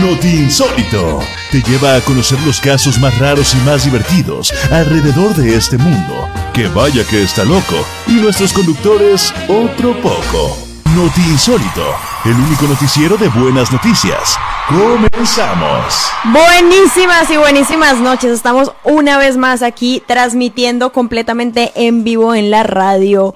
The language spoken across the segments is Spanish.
Noti Insólito te lleva a conocer los casos más raros y más divertidos alrededor de este mundo. Que vaya que está loco. Y nuestros conductores, otro poco. Noti Insólito, el único noticiero de buenas noticias. Comenzamos. Buenísimas y buenísimas noches. Estamos una vez más aquí transmitiendo completamente en vivo en la radio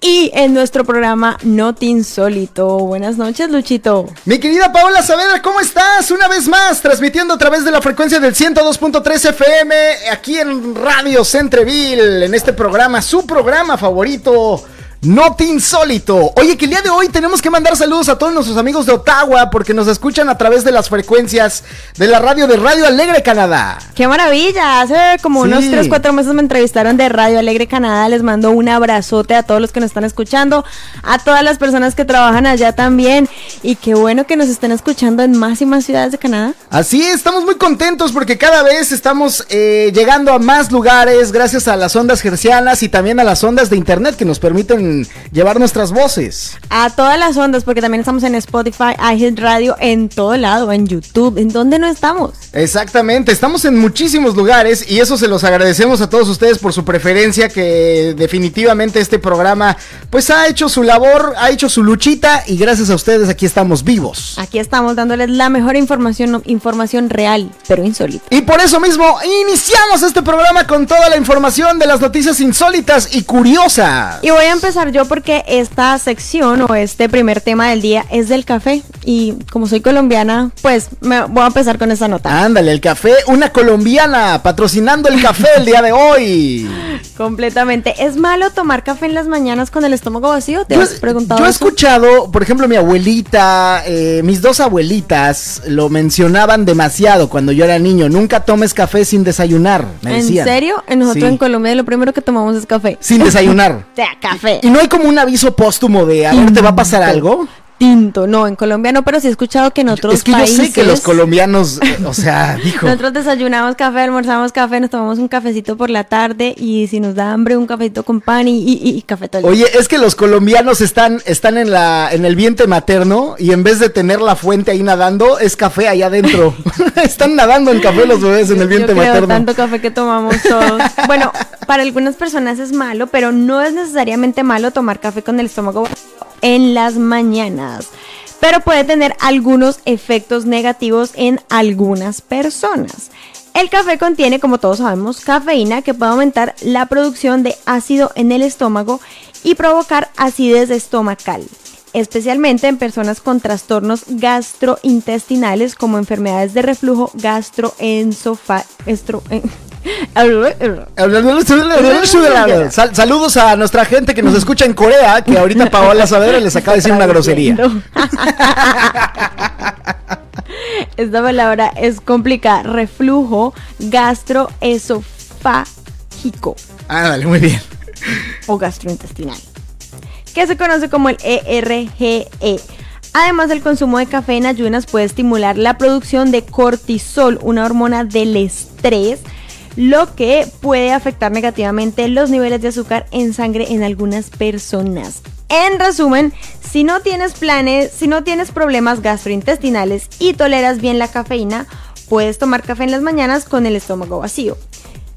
y en nuestro programa Not Insólito. Buenas noches, Luchito. Mi querida Paola Saavedra, ¿cómo estás? Una vez más, transmitiendo a través de la frecuencia del 102.3 FM, aquí en Radio Centreville, en este programa, su programa favorito. Not Insólito. Oye, que el día de hoy tenemos que mandar saludos a todos nuestros amigos de Ottawa porque nos escuchan a través de las frecuencias de la radio de Radio Alegre Canadá. ¡Qué maravilla! Hace como unos 3, 4 meses me entrevistaron de Radio Alegre Canadá. Les mando un abrazote a todos los que nos están escuchando, a todas las personas que trabajan allá también. Y qué bueno que nos estén escuchando en más y más ciudades de Canadá. Así, estamos muy contentos porque cada vez estamos eh, llegando a más lugares gracias a las ondas gercianas y también a las ondas de internet que nos permiten llevar nuestras voces. A todas las ondas, porque también estamos en Spotify, iHeart Radio, en todo lado, en YouTube. ¿En dónde no estamos? Exactamente, estamos en muchísimos lugares y eso se los agradecemos a todos ustedes por su preferencia, que definitivamente este programa pues ha hecho su labor, ha hecho su luchita y gracias a ustedes aquí estamos vivos. Aquí estamos dándoles la mejor información, información real, pero insólita. Y por eso mismo iniciamos este programa con toda la información de las noticias insólitas y curiosas. Y voy a empezar yo porque esta sección o este primer tema del día es del café. Y como soy colombiana, pues me voy a empezar con esa nota. Ándale, el café, una colombiana patrocinando el café el día de hoy. Completamente. ¿Es malo tomar café en las mañanas con el estómago vacío? ¿Te has preguntado? Yo he escuchado, por ejemplo, mi abuelita, eh, mis dos abuelitas lo mencionaban demasiado cuando yo era niño. Nunca tomes café sin desayunar. ¿En serio? Nosotros en Colombia lo primero que tomamos es café. Sin desayunar. o sea, café. ¿Y no hay como un aviso póstumo de a ver, te va a pasar algo? Tinto. No, en Colombia no, pero sí he escuchado que en otros países. Es que yo sé que los colombianos, eh, o sea, dijo. Nosotros desayunamos café, almorzamos café, nos tomamos un cafecito por la tarde y si nos da hambre, un cafecito con pan y, y, café todo Oye, es que los colombianos están, están en, la, en el vientre materno y en vez de tener la fuente ahí nadando, es café allá adentro. están nadando en café los bebés en el vientre yo creo materno. tanto café que tomamos todos. bueno, para algunas personas es malo, pero no es necesariamente malo tomar café con el estómago en las mañanas, pero puede tener algunos efectos negativos en algunas personas. El café contiene, como todos sabemos, cafeína que puede aumentar la producción de ácido en el estómago y provocar acidez estomacal, especialmente en personas con trastornos gastrointestinales como enfermedades de reflujo gastroesofágico. Saludos a nuestra gente que nos escucha en Corea, que ahorita Paola Saavedra les acaba de decir una grosería. Esta palabra es complicada. Reflujo gastroesofágico. Ah, dale, muy bien. O gastrointestinal. Que se conoce como el ERGE. E. Además, el consumo de café en ayunas puede estimular la producción de cortisol, una hormona del estrés lo que puede afectar negativamente los niveles de azúcar en sangre en algunas personas. En resumen, si no tienes planes, si no tienes problemas gastrointestinales y toleras bien la cafeína, puedes tomar café en las mañanas con el estómago vacío.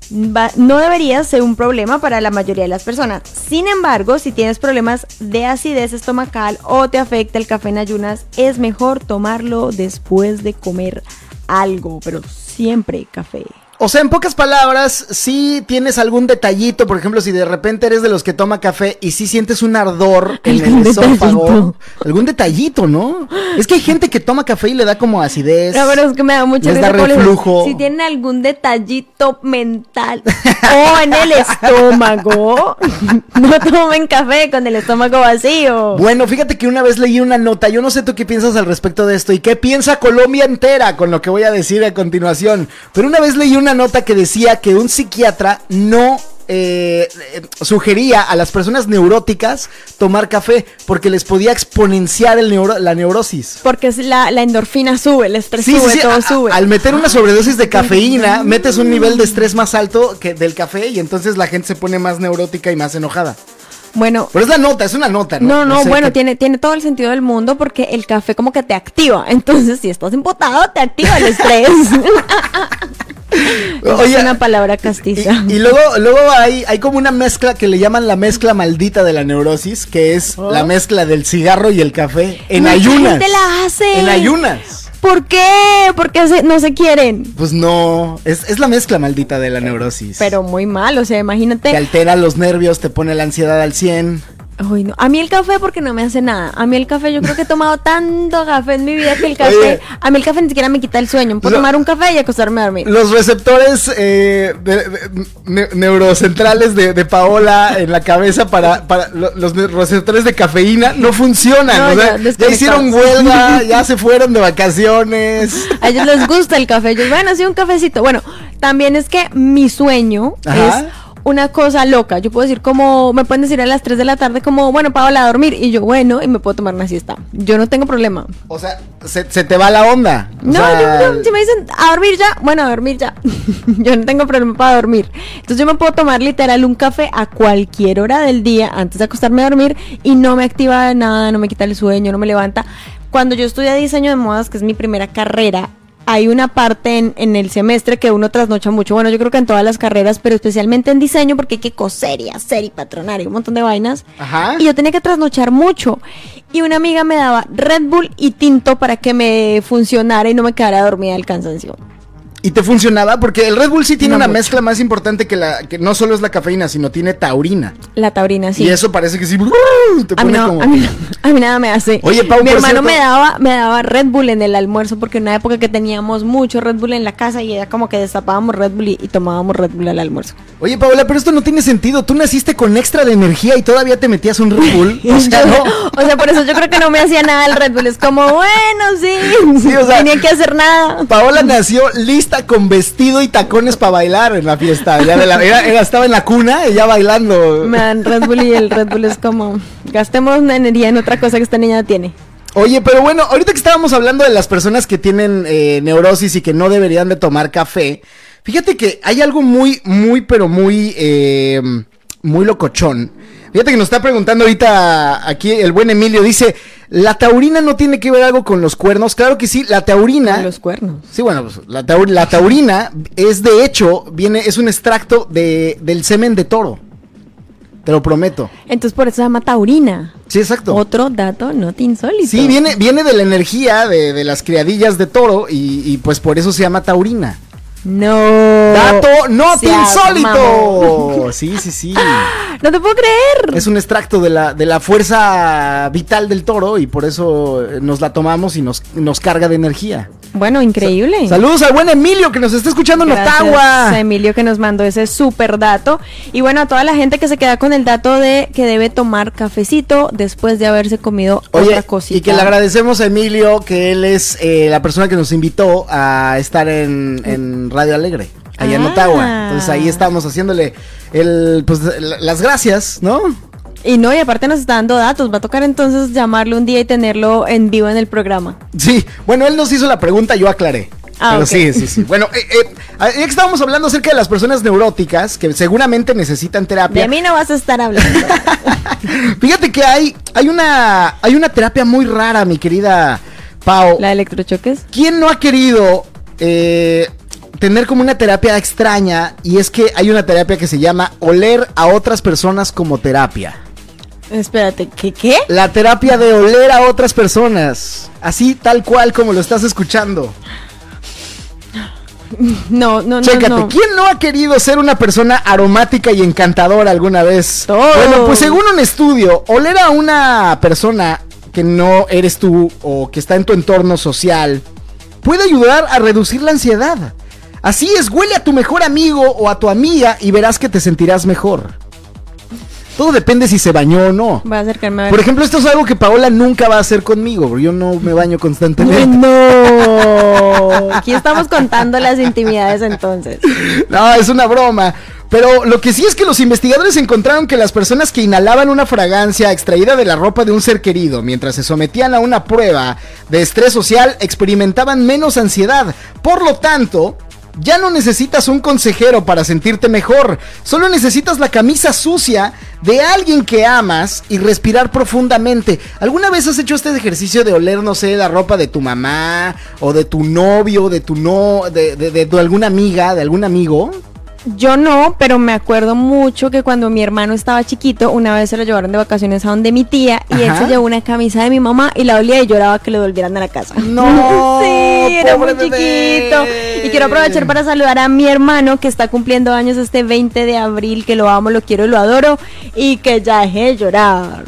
no debería ser un problema para la mayoría de las personas. Sin embargo, si tienes problemas de acidez estomacal o te afecta el café en ayunas, es mejor tomarlo después de comer algo, pero siempre café. O sea, en pocas palabras, si tienes algún detallito, por ejemplo, si de repente eres de los que toma café y si sientes un ardor en el esófago, algún detallito, ¿no? Es que hay gente que toma café y le da como acidez. No, pero es que me da mucha da reflujo. Si tienen algún detallito mental o en el estómago, no tomen café con el estómago vacío. Bueno, fíjate que una vez leí una nota, yo no sé tú qué piensas al respecto de esto y qué piensa Colombia entera con lo que voy a decir a continuación, pero una vez leí una nota que decía que un psiquiatra no eh, sugería a las personas neuróticas tomar café porque les podía exponenciar el la neurosis. Porque la, la, endorfina sube, el estrés sube, todo sube. Al meter una sobredosis de cafeína, metes un nivel de estrés más alto que del café y entonces la gente se pone más neurótica y más enojada. Bueno. Pero es la nota, es una nota, ¿no? No, no, bueno, tiene, tiene todo el sentido del mundo porque el café como que te activa. Entonces, si estás empotado, te activa el estrés. es una palabra castiza. Y, luego, luego hay, hay como una mezcla que le llaman la mezcla maldita de la neurosis, que es Oh. la mezcla del cigarro y el café en ayunas. gente la hace. En ayunas. ¿Por qué? Porque se- no se quieren. Pues no, es, es la mezcla maldita de la neurosis. Pero muy mal, o sea, Te imagínate. altera los nervios, te pone la ansiedad al 100. No. A mí el café porque no me hace nada. A mí el café, yo creo que he tomado tanto café en mi vida que el café, Oye. a mí el café ni siquiera me quita el sueño. Puedo Lo- tomar un café y acostarme a dormir. Los receptores eh, de- de- ne- neurocentrales de, de Paola en la cabeza para, para lo- los receptores de cafeína no funcionan. No, o sea, ya, hicieron huelga, ya se fueron de vacaciones. A ellos les gusta el café. Ellos, bueno, sí, un cafecito. Bueno, también es que mi sueño Ajá. es una cosa loca. Yo puedo decir como, me pueden decir a las 3 de la tarde como, bueno, Paola, a dormir. Y yo, bueno, y me puedo tomar una siesta. Yo no tengo problema. O sea, se, se te va la onda. O No, sea, yo, yo- si me dicen a dormir ya, bueno, a dormir ya. yo no tengo problema para dormir. Entonces yo me puedo tomar literal un café a cualquier hora del día antes de acostarme a dormir y no me activa nada, no me quita el sueño, no me levanta. Cuando yo estudié diseño de modas, que es mi primera carrera, hay una parte en, en el semestre que uno trasnocha mucho. Bueno, yo creo que en todas las carreras, pero especialmente en diseño, porque hay que coser y hacer y patronar y un montón de vainas. Ajá. Y yo tenía que trasnochar mucho. Y una amiga me daba Red Bull y tinto para que me funcionara y no me quedara dormida del cansancio. ¿Y te funcionaba? Porque el Red Bull sí tiene No una mucho. mezcla más importante que la que no solo es la cafeína, sino tiene taurina. La taurina, sí. Y eso parece que sí te a mí, pone no, como a, mí, no- a mí nada me hace. Oye, Pau, mi hermano cierto- me daba me daba Red Bull en el almuerzo porque en una época que teníamos mucho Red Bull en la casa y era como que destapábamos Red Bull y, y tomábamos Red Bull al almuerzo. Oye, Paola, pero esto no tiene sentido. Tú naciste con extra de energía y todavía te metías un Red Bull. O sea, no. O sea, por eso yo creo que no me hacía nada el Red Bull. Es como, bueno, sí. Sí, o sea- tenía que hacer nada. Paola nació lista con vestido y tacones para bailar en la fiesta. Ya de la- era- era- estaba en la cuna y ya bailando. Me dan Red Bull y el Red Bull es como, gastemos una energía en otra cosa que esta niña tiene. Oye, pero bueno, ahorita que estábamos hablando de las personas que tienen eh, neurosis y que no deberían de tomar café, fíjate que hay algo muy, muy, pero muy, eh, muy locochón. Fíjate que nos está preguntando ahorita aquí el buen Emilio, dice, ¿la taurina no tiene que ver algo con los cuernos? Claro que sí, la taurina... Con los cuernos. Sí, bueno, pues, la, tau- la taurina es de hecho, viene, es un extracto de, del semen de toro. Te lo prometo. Entonces por eso se llama taurina. Sí, exacto. Otro dato no te insólito. Sí, viene, viene de la energía de, de las criadillas de toro y, y, pues por eso se llama taurina. No. Dato no insólito. Sí, sí, sí. No te puedo creer. Es un extracto de la, de la fuerza vital del toro y por eso eh, nos la tomamos y nos, nos carga de energía. Bueno, increíble. Saludos al buen Emilio que nos está escuchando en Gracias Ottawa. a Emilio que nos mandó ese súper dato. Y bueno, a toda la gente que se queda con el dato de que debe tomar cafecito después de haberse comido Oye, otra cosita. y que le agradecemos a Emilio que él es eh, la persona que nos invitó a estar en, en Radio Alegre, allá en Ah. Ottawa. Entonces ahí estamos haciéndole el, pues, la- las gracias, ¿no? Y no, y aparte nos está dando datos. Va a tocar entonces llamarlo un día y tenerlo en vivo en el programa. Sí, bueno, él nos hizo la pregunta, yo aclaré. Ah, Pero sí, sí, sí. Bueno, eh, eh, ya que estábamos hablando acerca de las personas neuróticas que seguramente necesitan terapia. De mí no vas a estar hablando. Fíjate que hay, hay una, hay una terapia muy rara, mi querida Pau. La de electrochoques. ¿Quién no ha querido eh, tener como una terapia extraña? Y es que hay una terapia que se llama oler a otras personas como terapia. Espérate, ¿qué qué? La terapia de oler a otras personas. Así tal cual como lo estás escuchando. No, no, no, Chécate, no. ¿quién no ha querido ser una persona aromática y encantadora alguna vez? Todos. Bueno, pues según un estudio, oler a una persona que no eres tú o que está en tu entorno social puede ayudar a reducir la ansiedad. Así es, huele a tu mejor amigo o a tu amiga y verás que te sentirás mejor. Todo depende si se bañó o no. Voy a acercarme a ver. Por ejemplo, esto es algo que Paola nunca va a hacer conmigo, porque yo no me baño constantemente. no. Aquí estamos contando las intimidades entonces. No, es una broma. Pero lo que sí es que los investigadores encontraron que las personas que inhalaban una fragancia extraída de la ropa de un ser querido mientras se sometían a una prueba de estrés social experimentaban menos ansiedad. Por lo tanto, Ya no necesitas un consejero para sentirte mejor, solo necesitas la camisa sucia de alguien que amas y respirar profundamente. ¿Alguna vez has hecho este ejercicio de oler, no sé, la ropa de tu mamá o de tu novio, de tu no, de, de, de, de alguna amiga, de algún amigo? Yo no, pero me acuerdo mucho que cuando mi hermano estaba chiquito, una vez se lo llevaron de vacaciones a donde mi tía y él se llevó una camisa de mi mamá y la olía y lloraba que le volvieran a la casa. No, sí, era muy chiquito. Y quiero aprovechar para saludar a mi hermano que está cumpliendo años este 20 de abril, que lo amo, lo quiero y lo adoro y que ya dejé de llorar.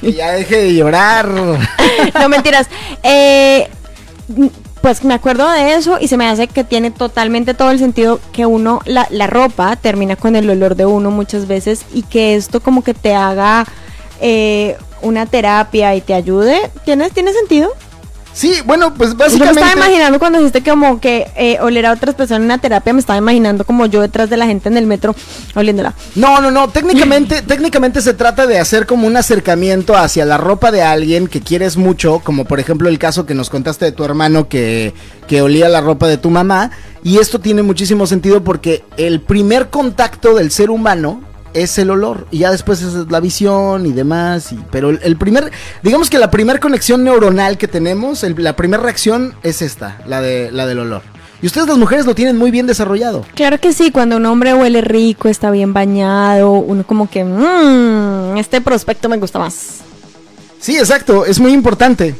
Que ya deje de llorar. no mentiras. Eh, pues me acuerdo de eso y se me hace que tiene totalmente todo el sentido que uno, la, la ropa termina con el olor de uno muchas veces y que esto como que te haga eh, una terapia y te ayude. ¿Tiene, ¿Tiene sentido? Sí, bueno, pues Yo básicamente. me estaba imaginando cuando dijiste como que eh, oler a otras personas en una terapia, me estaba imaginando como yo detrás de la gente en el metro oliéndola. No, no, no. Técnicamente, técnicamente se trata de hacer como un acercamiento hacia la ropa de alguien que quieres mucho, como por ejemplo el caso que nos contaste de tu hermano que, que olía la ropa de tu mamá. Y esto tiene muchísimo sentido porque el primer contacto del ser humano es el olor y ya después es la visión y demás y, pero el, el primer digamos que la primera conexión neuronal que tenemos el- la primera reacción es esta la de la del olor. Y ustedes las mujeres lo tienen muy bien desarrollado. Claro que sí, cuando un hombre huele rico, está bien bañado, uno como que, mmm, este prospecto me gusta más. sí exacto es muy importante.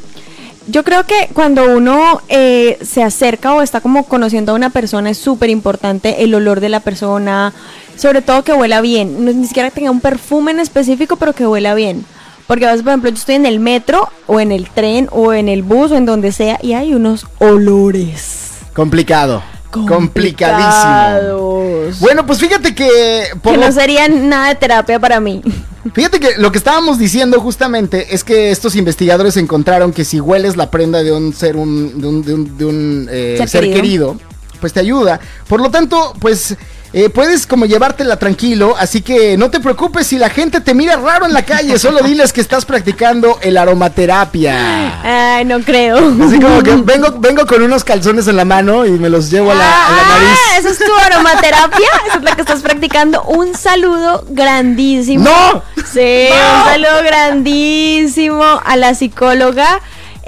Yo creo que cuando uno eh, se acerca o está como conociendo a una persona es súper importante el olor de la persona, sobre todo que huela bien, no, ni siquiera que tenga un perfume en específico, pero que huela bien. Porque a veces, por ejemplo, yo estoy en el metro o en el tren o en el bus o en donde sea y hay unos olores. complicado complicadísimo Complicados. bueno pues fíjate que por que lo- no serían nada de terapia para mí. Fíjate que lo que estábamos diciendo justamente es que estos investigadores encontraron que si hueles la prenda de un ser un, de un, de un- de un, eh, Ser ser, querido. querido. pues te ayuda. Por lo tanto, pues eh, puedes como llevártela tranquilo, así que no te preocupes si la gente te mira raro en la calle, solo diles que estás practicando el aromaterapia. Ay, no creo. Así como que vengo, vengo con unos calzones en la mano y me los llevo a la, a la Ah, nariz. ¿Eso es tu aromaterapia? ¿Eso es la que estás practicando? Un saludo grandísimo. ¡No! Sí, ¡No! un saludo grandísimo a la psicóloga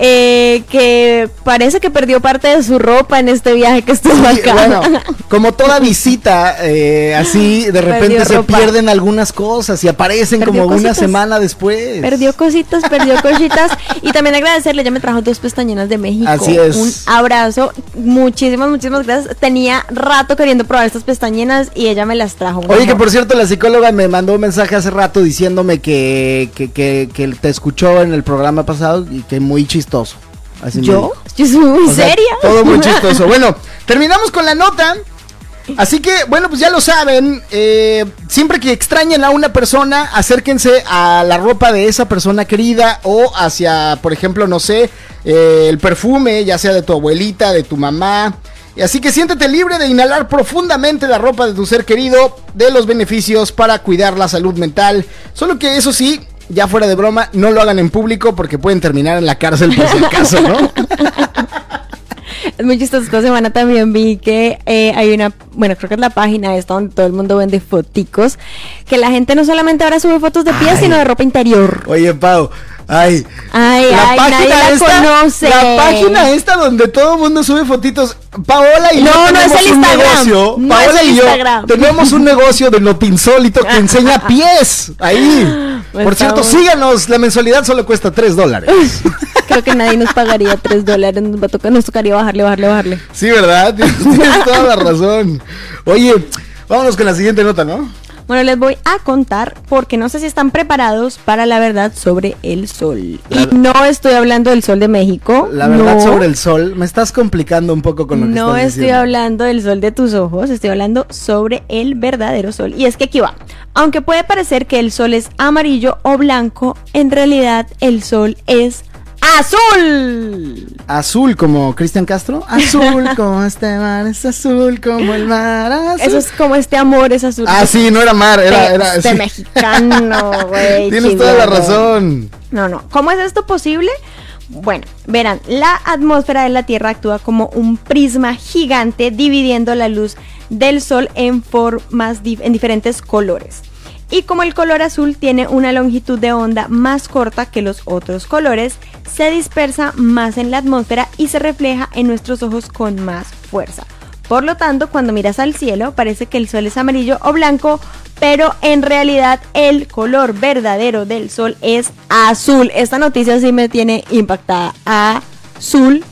eh, que parece que perdió parte de su ropa en este viaje que estuvo acá. bueno, como toda visita, eh, así de repente Perdió se ropa. pierden algunas cosas y aparecen Perdió como una semana después. Perdió cositas, perdió cositas. Y también agradecerle, ya me trajo dos pestañinas de México. Así es. Un abrazo. Muchísimas, muchísimas gracias. Tenía rato queriendo probar estas pestañinas y ella me las trajo. Oye, que por cierto, la psicóloga me mandó un mensaje hace rato diciéndome que, que, que, que te escuchó en el programa pasado y que muy chistoso. Así ¿Yo? Yo soy muy O sea, seria. Todo muy chistoso. Bueno, terminamos con la nota. Así que, bueno, pues ya lo saben. eh, siempre que extrañen a una persona, acérquense a la ropa de esa persona querida o hacia, por ejemplo, no sé, eh, el perfume, ya sea de tu abuelita, de tu mamá. Y Así que siéntete libre de inhalar profundamente la ropa de tu ser querido, de los beneficios para cuidar la salud mental. Solo que eso sí, ya fuera de broma, no lo hagan en público porque pueden terminar en la cárcel por si acaso, ¿no? Es muy chistoso. Esta semana también vi que eh, hay una, bueno, creo que es la página esta donde todo el mundo vende foticos. Que la gente no solamente ahora sube fotos de pies, Ay. sino de ropa interior. Oye, Pau, ay. Ay, ay, nadie la conoce. La página esta donde todo el mundo sube fotitos. Paola y No, yo no es tenemos el un negocio. No Paola y yo Instagram. tenemos un negocio de Notinsólito que enseña pies. Ahí. Pues Por cierto, estamos- síganos. La mensualidad solo cuesta 3 dólares. Creo que nadie nos pagaría 3 dólares. Nos, va a tocar- nos tocaría bajarle, bajarle, bajarle. Sí, ¿verdad? Tienes toda la razón. Oye, vámonos con la siguiente nota, ¿no? Bueno, les voy a contar porque no sé si están preparados para la verdad sobre el sol. La- y no estoy hablando del sol de México. La verdad no. sobre el sol. Me estás complicando un poco con lo que No estás estoy diciendo. hablando del sol de tus ojos, estoy hablando sobre el verdadero sol. Y es que aquí va. Aunque puede parecer que el sol es amarillo o blanco, en realidad el sol es azul. Azul como Cristian Castro. Azul como este mar es azul como el mar azul. Eso es como este amor es azul. Ah, sí, no era mar, era... Era este sí. mexicano, güey. Tienes toda la razón. No, no. ¿Cómo es esto posible? Bueno, verán, la atmósfera de la Tierra actúa como un prisma gigante dividiendo la luz del Sol en formas en diferentes colores. Y como el color azul tiene una longitud de onda más corta que los otros colores, se dispersa más en la atmósfera y se refleja en nuestros ojos con más fuerza. Por lo tanto, cuando miras al cielo, parece que el sol es amarillo o blanco, pero en realidad el color verdadero del sol es azul. Esta noticia sí me tiene impactada. Azul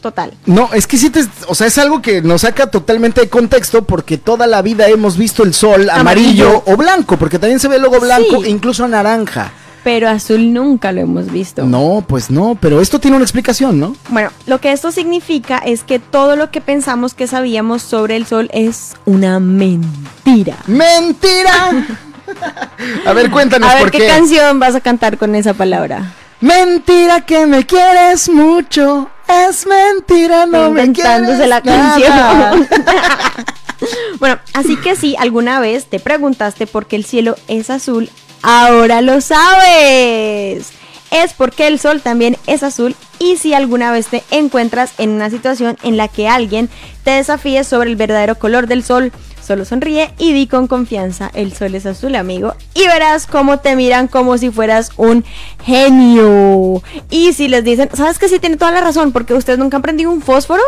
total. No, es que sí te, o sea, es algo que nos saca totalmente de contexto porque toda la vida hemos visto el sol amarillo, o blanco, porque también se ve luego blanco e incluso naranja. Pero azul nunca lo hemos visto. No, pues no, pero esto tiene una explicación, ¿no? Bueno, lo que esto significa es que todo lo que pensamos que sabíamos sobre el sol es una mentira. ¡Mentira! A ver, cuéntanos A ver, por ¿qué qué. canción vas a cantar con esa palabra? Mentira que me quieres mucho. Es mentira, no me Inventándose la canción. bueno, así que si alguna vez te preguntaste por qué el cielo es azul, ahora lo sabes. Es porque el sol también es azul y si alguna vez te encuentras en una situación en la que alguien te desafíe sobre el verdadero color del sol, solo sonríe y di con confianza, el sol es azul amigo, y verás cómo te miran como si fueras un genio. Y si les dicen, ¿sabes que sí tiene toda la razón? Porque ustedes nunca han prendido un fósforo.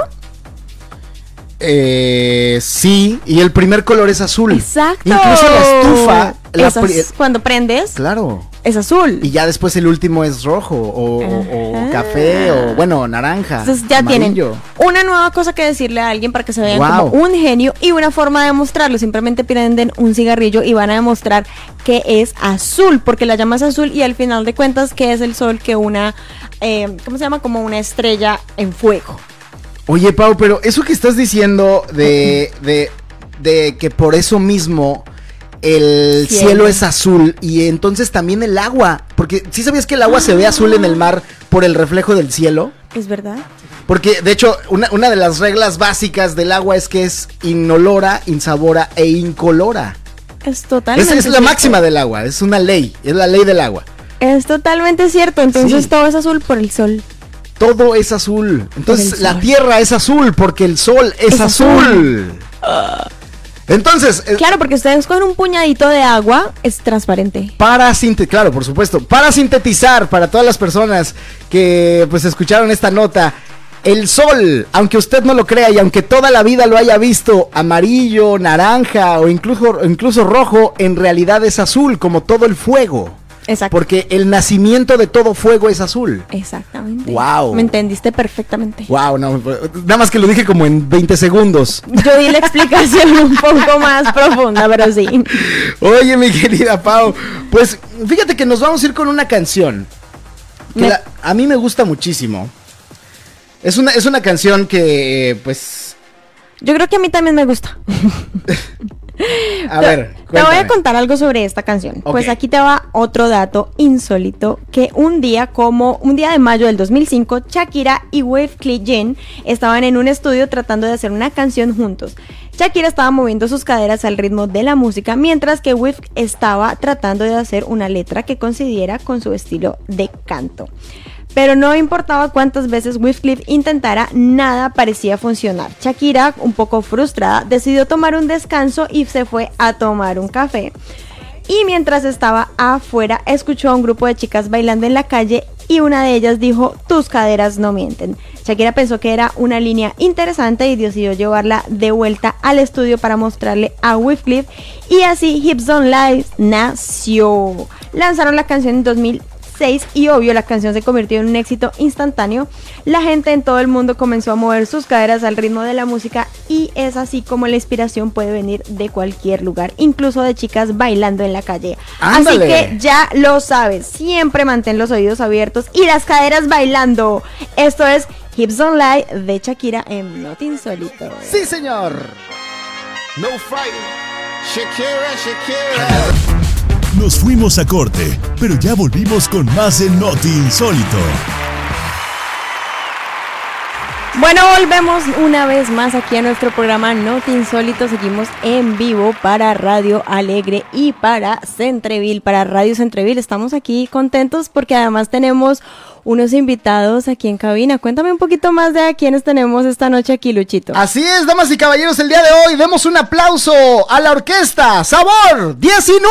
Eh, sí, y el primer color es azul. Exacto. Incluso la estufa. Pri- cuando prendes, Claro. es azul. Y ya después el último es rojo o, café o bueno, naranja. Entonces ya amarillo. tienen una nueva cosa que decirle a alguien para que se vean Wow. como un genio y una forma de demostrarlo. Simplemente prenden un cigarrillo y van a demostrar que es azul, porque la llama es azul y al final de cuentas que es el sol que una, eh, ¿cómo se llama? Como una estrella en fuego. Oye, Pau, pero eso que estás diciendo de, de, de que por eso mismo el cielo. Cielo. es azul y entonces también el agua, porque si sabías que el agua se ve azul en el mar por el reflejo del cielo? ¿Es verdad? Porque de hecho una, una de las reglas básicas del agua es que es inolora, insabora e incolora. Es totalmente Esa es la cierto. máxima del agua, es una ley, es la ley del agua. Es totalmente cierto. Entonces Sí. todo es azul por el sol. Todo es azul. Entonces la tierra es azul porque el sol es, Es azul. Entonces, eh, Claro, porque ustedes con un puñadito de agua es transparente. para sintetizar, claro, por supuesto, para sintetizar para todas las personas que pues escucharon esta nota, el sol, aunque usted no lo crea y aunque toda la vida lo haya visto amarillo, naranja o incluso, incluso rojo, en realidad es azul, como todo el fuego. Exacto. Porque el nacimiento de todo fuego es azul. Exactamente. Wow. Me entendiste perfectamente. Wow, no, nada más que lo dije como en 20 segundos. Yo di la explicación un poco más profunda, pero sí. Oye, mi querida Pau, pues fíjate que nos vamos a ir con una canción que Me- la- a mí me gusta muchísimo. Es una, es una canción que, eh, pues, Yo creo que a mí también me gusta. a ver, Te voy a contar algo sobre esta canción. Pues aquí te va otro dato insólito que un día como un día de mayo del 2005, Shakira y Wyclef Jean estaban en un estudio tratando de hacer una canción juntos. Shakira estaba moviendo sus caderas al ritmo de la música, mientras que Wyclef estaba tratando de hacer una letra que coincidiera con su estilo de canto. Pero no importaba cuántas veces Wycliffe intentara, nada parecía funcionar. Shakira, un poco frustrada, decidió tomar un descanso y se fue a tomar un café. Y mientras estaba afuera, escuchó a un grupo de chicas bailando en la calle y una de ellas dijo, tus caderas no mienten. Shakira pensó que era una línea interesante y decidió llevarla de vuelta al estudio para mostrarle a Wycliffe y así Hips On Live nació. Lanzaron la canción en 2006 y obvio la canción se convirtió en un éxito instantáneo. La gente en todo el mundo comenzó a mover sus caderas al ritmo de la música y es así como la inspiración puede venir de cualquier lugar, incluso de chicas bailando en la calle. Ándale. Así que ya lo sabes, siempre mantén los oídos abiertos y las caderas bailando. Esto es Hips On Live de Shakira en Not Insólito. Sí, señor. No fighting. Shakira, Shakira. Nos fuimos a corte, pero ya volvimos con más en Noti Insólito. Bueno, volvemos una vez más aquí a nuestro programa Noti Insólito. Seguimos en vivo para Radio Alegre y para Centreville, para Radio Centreville. Estamos aquí contentos porque además tenemos unos invitados aquí en cabina. Cuéntame un poquito más de a quiénes tenemos esta noche aquí, Luchito. Así es, damas y caballeros, el día de hoy demos un aplauso a la orquesta Sabor 19.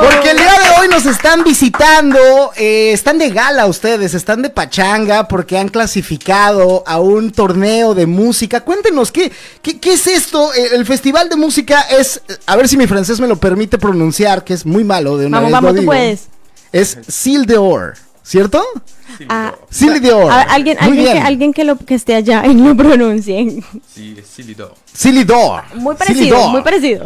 Porque el día de hoy nos están visitando, eh, están de gala ustedes, están de pachanga porque han clasificado a un torneo de música. Cuéntenos, ¿qué, qué, qué es esto? El, el festival de música es, a ver si mi francés me lo permite pronunciar, que es muy malo de una Vamos, vez lo vamos, tú digo. puedes. Es Sil d'Or, ¿cierto? Ah, Sil d'Or. a- alguien, alguien, que, alguien que lo que esté allá y lo pronuncie. Sí, es Silidor. Silly Door. Muy parecido, Silly Door. muy parecido.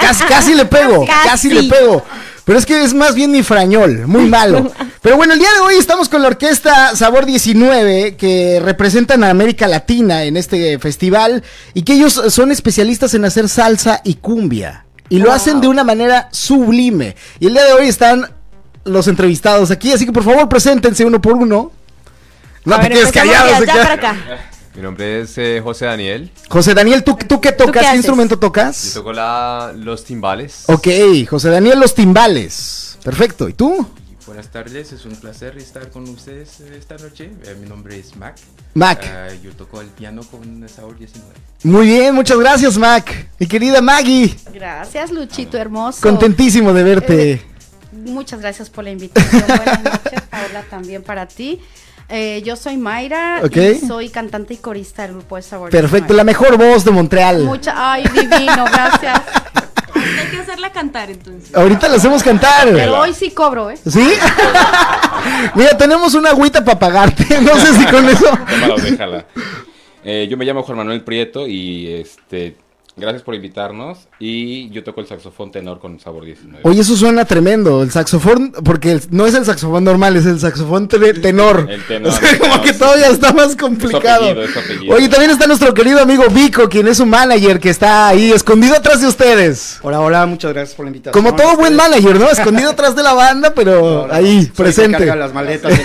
Casi, casi le pego, casi. Casi. le pego. Pero es que es más bien mi frañol, muy malo. Pero bueno, el día de hoy estamos con la orquesta Sabor 19, que representan a América Latina en este festival, y que ellos son especialistas en hacer salsa y cumbia. Y lo hacen de una manera sublime. Y el día de hoy están los entrevistados aquí, así que por favor preséntense uno por uno. No A te ver, quedes empecemos callado. de se allá queda- para acá. Mi nombre es eh, José Daniel. José Daniel, ¿tú, tú qué tocas? qué instrumento Yo tocas? toco la, los timbales. Ok, José Daniel Los Timbales. Perfecto. ¿Y tú? Buenas tardes, es un placer estar con ustedes eh, esta noche. Eh, mi nombre es Mac. Mac. Yo toco el piano con Saúl 19. Muy bien, muchas gracias, Mac. Mi querida Maggie, Gracias, Luchito hermoso. contentísimo de verte. Eh, Muchas gracias por la invitación. Buenas noches, Paola, también para ti. Eh, yo soy Mayra Ok. y soy cantante y corista del grupo de Sabor. Perfecto, la mejor voz de Montreal. Mucha, ay, divino, gracias. Hay que hacerla cantar entonces. Ahorita la hacemos cantar. Pero hoy sí cobro, ¿eh? ¿Sí? Mira, tenemos una agüita para pagarte. No sé si con eso. O déjala. Eh, yo me llamo Juan Manuel Prieto y este gracias por invitarnos y yo toco el saxofón tenor con Sabor 19. Oye, eso suena tremendo. El saxofón, porque el- no es el saxofón normal, es el saxofón te- tenor. El tenor, O sea, el como tenor, que sí. todavía está más complicado. apellido, es su apellido. Oye, también está nuestro querido amigo Vico, quien es un manager que está ahí escondido atrás de ustedes. Hola, hola, muchas gracias por la invitación. Como todo buen Ustedes- manager, ¿no? Escondido atrás de la banda, pero No, no, ahí, soy que presente. carga las maletas.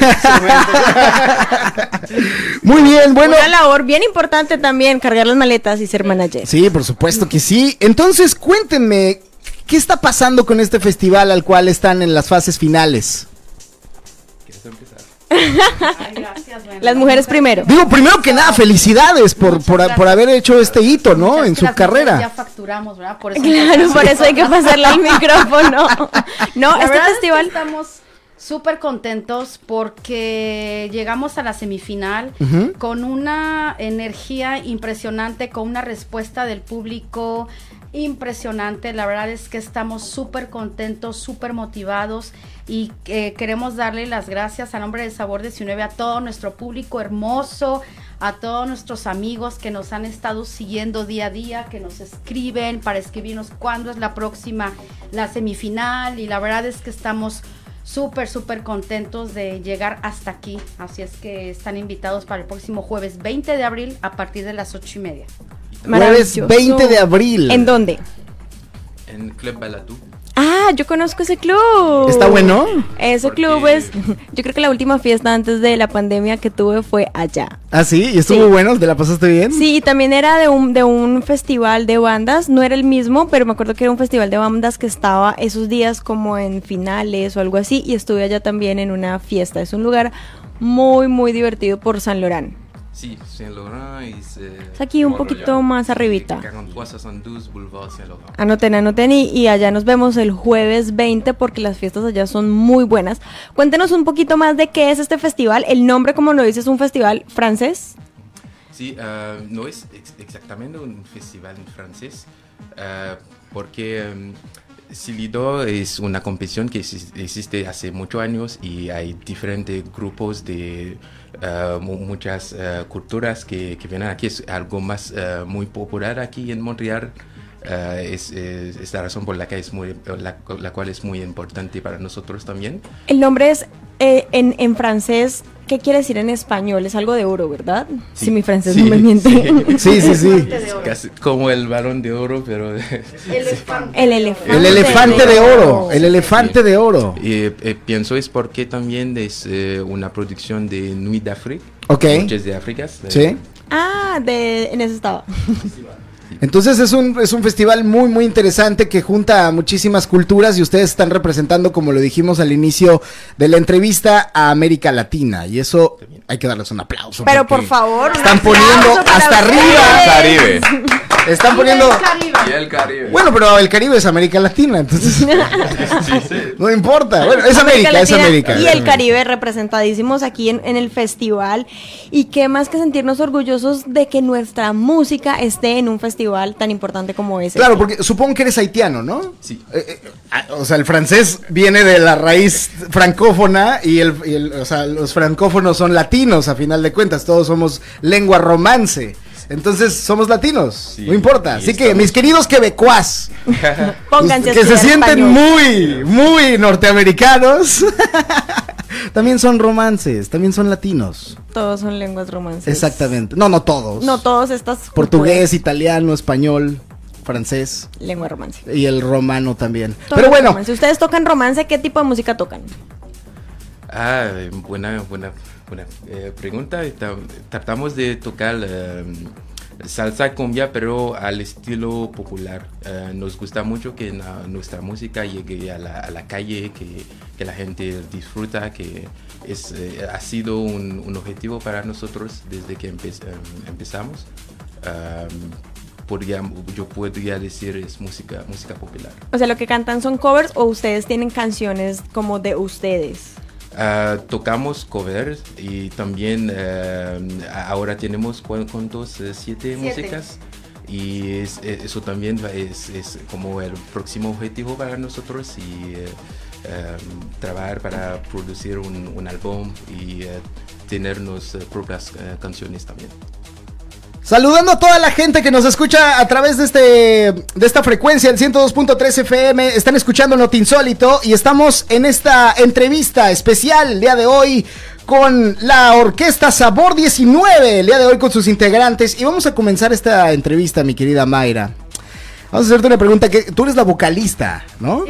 Muy bien, bueno. Una labor bien importante también, cargar las maletas y ser manager. Sí, por supuesto que sí. Entonces, cuéntenme, ¿qué está pasando con este festival al cual están en las fases finales? ¿Quieres empezar? Ay, gracias, bueno. Las mujeres primero. Digo, primero que nada, felicidades por, por, por haber hecho este hito, ¿no? Muchas En su gracias, Ya carrera. facturamos, ¿verdad? Por eso Claro, por eso hay que pasarle al micrófono. No, La este verdad es que festival. estamos súper contentos porque llegamos a la semifinal con una energía impresionante, con una respuesta del público impresionante. La verdad es que estamos súper contentos, súper motivados y eh, queremos darle las gracias a nombre de Sabor 19 a todo nuestro público hermoso, a todos nuestros amigos que nos han estado siguiendo día a día, que nos escriben para escribirnos cuándo es la próxima, la semifinal y la verdad es que estamos súper, súper contentos de llegar hasta aquí. Así es que están invitados para el próximo jueves 20 de abril a partir de las 8 y media. Jueves Maravilloso. 20 de abril. ¿En dónde? En Club Balatú. Ah, yo conozco ese club. ¿Está bueno? Ese club es. Yo creo que la última fiesta antes de la pandemia que tuve fue allá. Ah, sí, y estuvo Sí. bueno, ¿te la pasaste bien? Sí, también era de un, de un festival de bandas, no era el mismo, pero me acuerdo que era un festival de bandas que estaba esos días como en finales o algo así, y estuve allá también en una fiesta. Es un lugar muy, muy divertido por San Lorán. Sí, Saint Laurent es... eh, Es aquí un poquito más arribita. 4372 Boulevard Saint Laurent. Anoten, anoten y, y allá nos vemos el jueves 20 porque las fiestas allá son muy buenas. Cuéntenos un poquito más de qué es este festival. El nombre, como lo dices, es un festival francés. Sí, ah, no es ex- exactamente un festival en francés, ah, porque um, Silido es una competición que exis- existe hace muchos años y hay diferentes grupos de mu- muchas ah, culturas que, que vienen aquí. Es algo más ah, muy popular aquí en Montreal. Es, es- es la razón por la, que es muy, la, la cual es muy importante para nosotros también. El nombre es eh, en, en francés ¿qué quiere decir en español? Es algo de oro, ¿verdad? Sí. Si mi francés Sí, no me miente. Sí, sí, sí. Casi como el balón de oro, pero... El elefante. El elefante de oro. El elefante de oro. Y, eh, pienso es porque también es eh, una producción de Nuit d'Afrique. Ok. Noches de África. eh, Sí. Ah, de, en eso estaba. Entonces es un, es un festival muy, muy interesante que junta a muchísimas culturas y ustedes están representando, como lo dijimos al inicio de la entrevista, a América Latina. Y eso hay que darles un aplauso. Pero por favor, Están poniendo hasta arriba. Caribe. Están poniendo... Y el Caribe. Bueno, pero el Caribe es América Latina, entonces no importa. Bueno, es América, es América. Y el Caribe representadísimos aquí en, en el festival. Y qué más que sentirnos orgullosos de que nuestra música esté en un festival tan importante como ese. Claro, porque supongo que eres haitiano, ¿no? Sí. Eh, eh, ah, o sea, el francés viene de la raíz francófona y, el, y el- o sea, los francófonos son latinos, a final de cuentas, todos somos lengua romance. Entonces somos latinos, Sí, no importa. Así que mis queridos quebecuas, Pónganse a que se sienten español. muy, muy norteamericanos, también son romances, también son latinos. Todos son lenguas romances. Exactamente. No, no todos. No todos estas Portugués, italiano, español, francés. lengua romance. Y el romano también. Pero bueno, romance. ustedes tocan romance, ¿qué tipo de música tocan? Ah, buena, buena, buena eh, pregunta. Ta- Tratamos de tocar eh, salsa cumbia, pero al estilo popular. Eh, nos gusta mucho que nuestra música llegue a la, calle, que, la gente disfruta, que es, eh, ha sido un, objetivo para nosotros desde que empe- empezamos. Um, podría, yo podría decir es música, música popular. O sea, lo que cantan son covers o ustedes tienen canciones como de ustedes. Ah, tocamos covers y también eh, ahora tenemos cu- cuántos Eh, siete, músicas. Y es- eh, eso también es, es como el próximo objetivo para nosotros y eh, eh, trabajar para producir un, un álbum y tener nuestras propias canciones también. Saludando a toda la gente que nos escucha a través de este de esta frecuencia, el 102.3 FM, están escuchando Not Insólito y estamos en esta entrevista especial el día de hoy con la orquesta Sabor 19, el día de hoy con sus integrantes y vamos a comenzar esta entrevista, mi querida Mayra. Vamos a hacerte una pregunta que tú eres la vocalista, ¿no?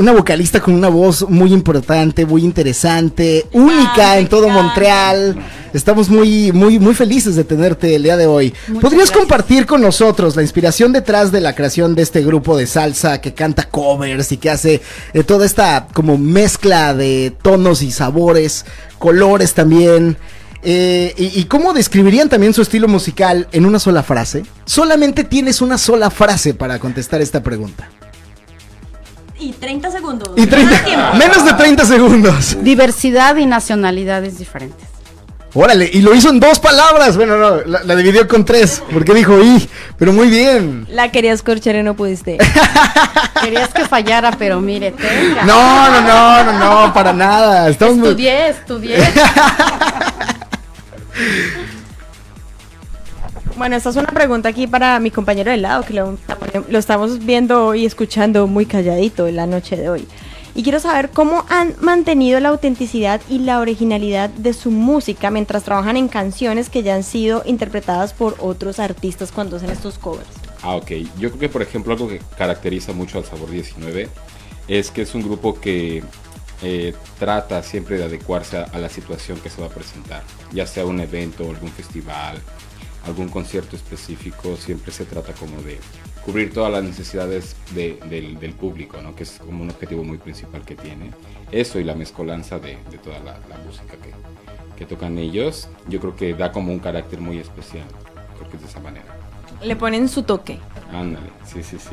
Una vocalista con una voz muy importante, muy interesante, única en todo Montreal. Estamos muy, muy, muy felices de tenerte el día de hoy. Muchas ¿Podrías gracias. compartir con nosotros la inspiración detrás de la creación de este grupo de salsa que canta covers y que hace eh, toda esta como mezcla de tonos y sabores, colores también? Eh, y, y cómo describirían también su estilo musical en una sola frase? Solamente tienes una sola frase para contestar esta pregunta. Y 30 segundos. Y 30, menos de 30 segundos. Diversidad y nacionalidades diferentes. Órale, y lo hizo en dos palabras. Bueno, no, la, la dividió con tres, porque dijo y, pero muy bien. La querías corchar y no pudiste. Querías que fallara, pero mire, tenga. No, no, no, no, no, para nada. Estamos muy- Estudié, estudié. Bueno, esta es una pregunta aquí para mi compañero de lado, que lo, lo estamos viendo y escuchando muy calladito en la noche de hoy. Y quiero saber cómo han mantenido la autenticidad y la originalidad de su música mientras trabajan en canciones que ya han sido interpretadas por otros artistas cuando hacen estos covers. Ah, ok. Yo creo que, por ejemplo, algo que caracteriza mucho al Sabor 19 es que es un grupo que eh, trata siempre de adecuarse a, a la situación que se va a presentar, ya sea un evento, algún festival, algún concierto específico, siempre se trata como de cubrir todas las necesidades de- del, del público, ¿no? que es como un objetivo muy principal que tiene. Eso y la mezcolanza de, de toda la, la música que, que tocan ellos, yo creo que da como un carácter muy especial, creo que es de esa manera. Le ponen su toque. Ándale, sí, sí, sí.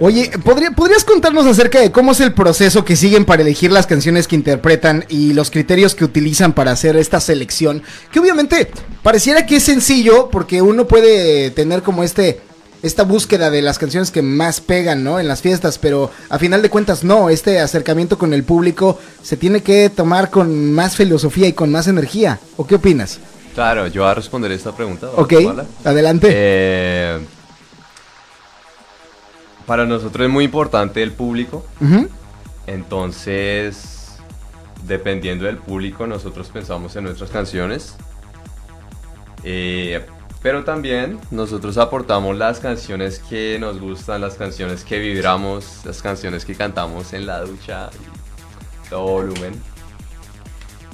Oye, bueno. ¿podría- ¿podrías contarnos acerca de cómo es el proceso que siguen para elegir las canciones que interpretan y los criterios que utilizan para hacer esta selección? Que obviamente pareciera que es sencillo porque uno puede tener como este esta búsqueda de las canciones que más pegan, ¿no? En las fiestas, pero a final de cuentas no, este acercamiento con el público se tiene que tomar con más filosofía y con más energía. ¿O qué opinas? Claro, yo voy a responder esta pregunta. Ok, adelante. Eh, para nosotros es muy importante el público, entonces dependiendo del público, nosotros pensamos en nuestras canciones. Eh, pero también nosotros aportamos las canciones que nos gustan, las canciones que vibramos, las canciones que cantamos en la ducha, todo volumen.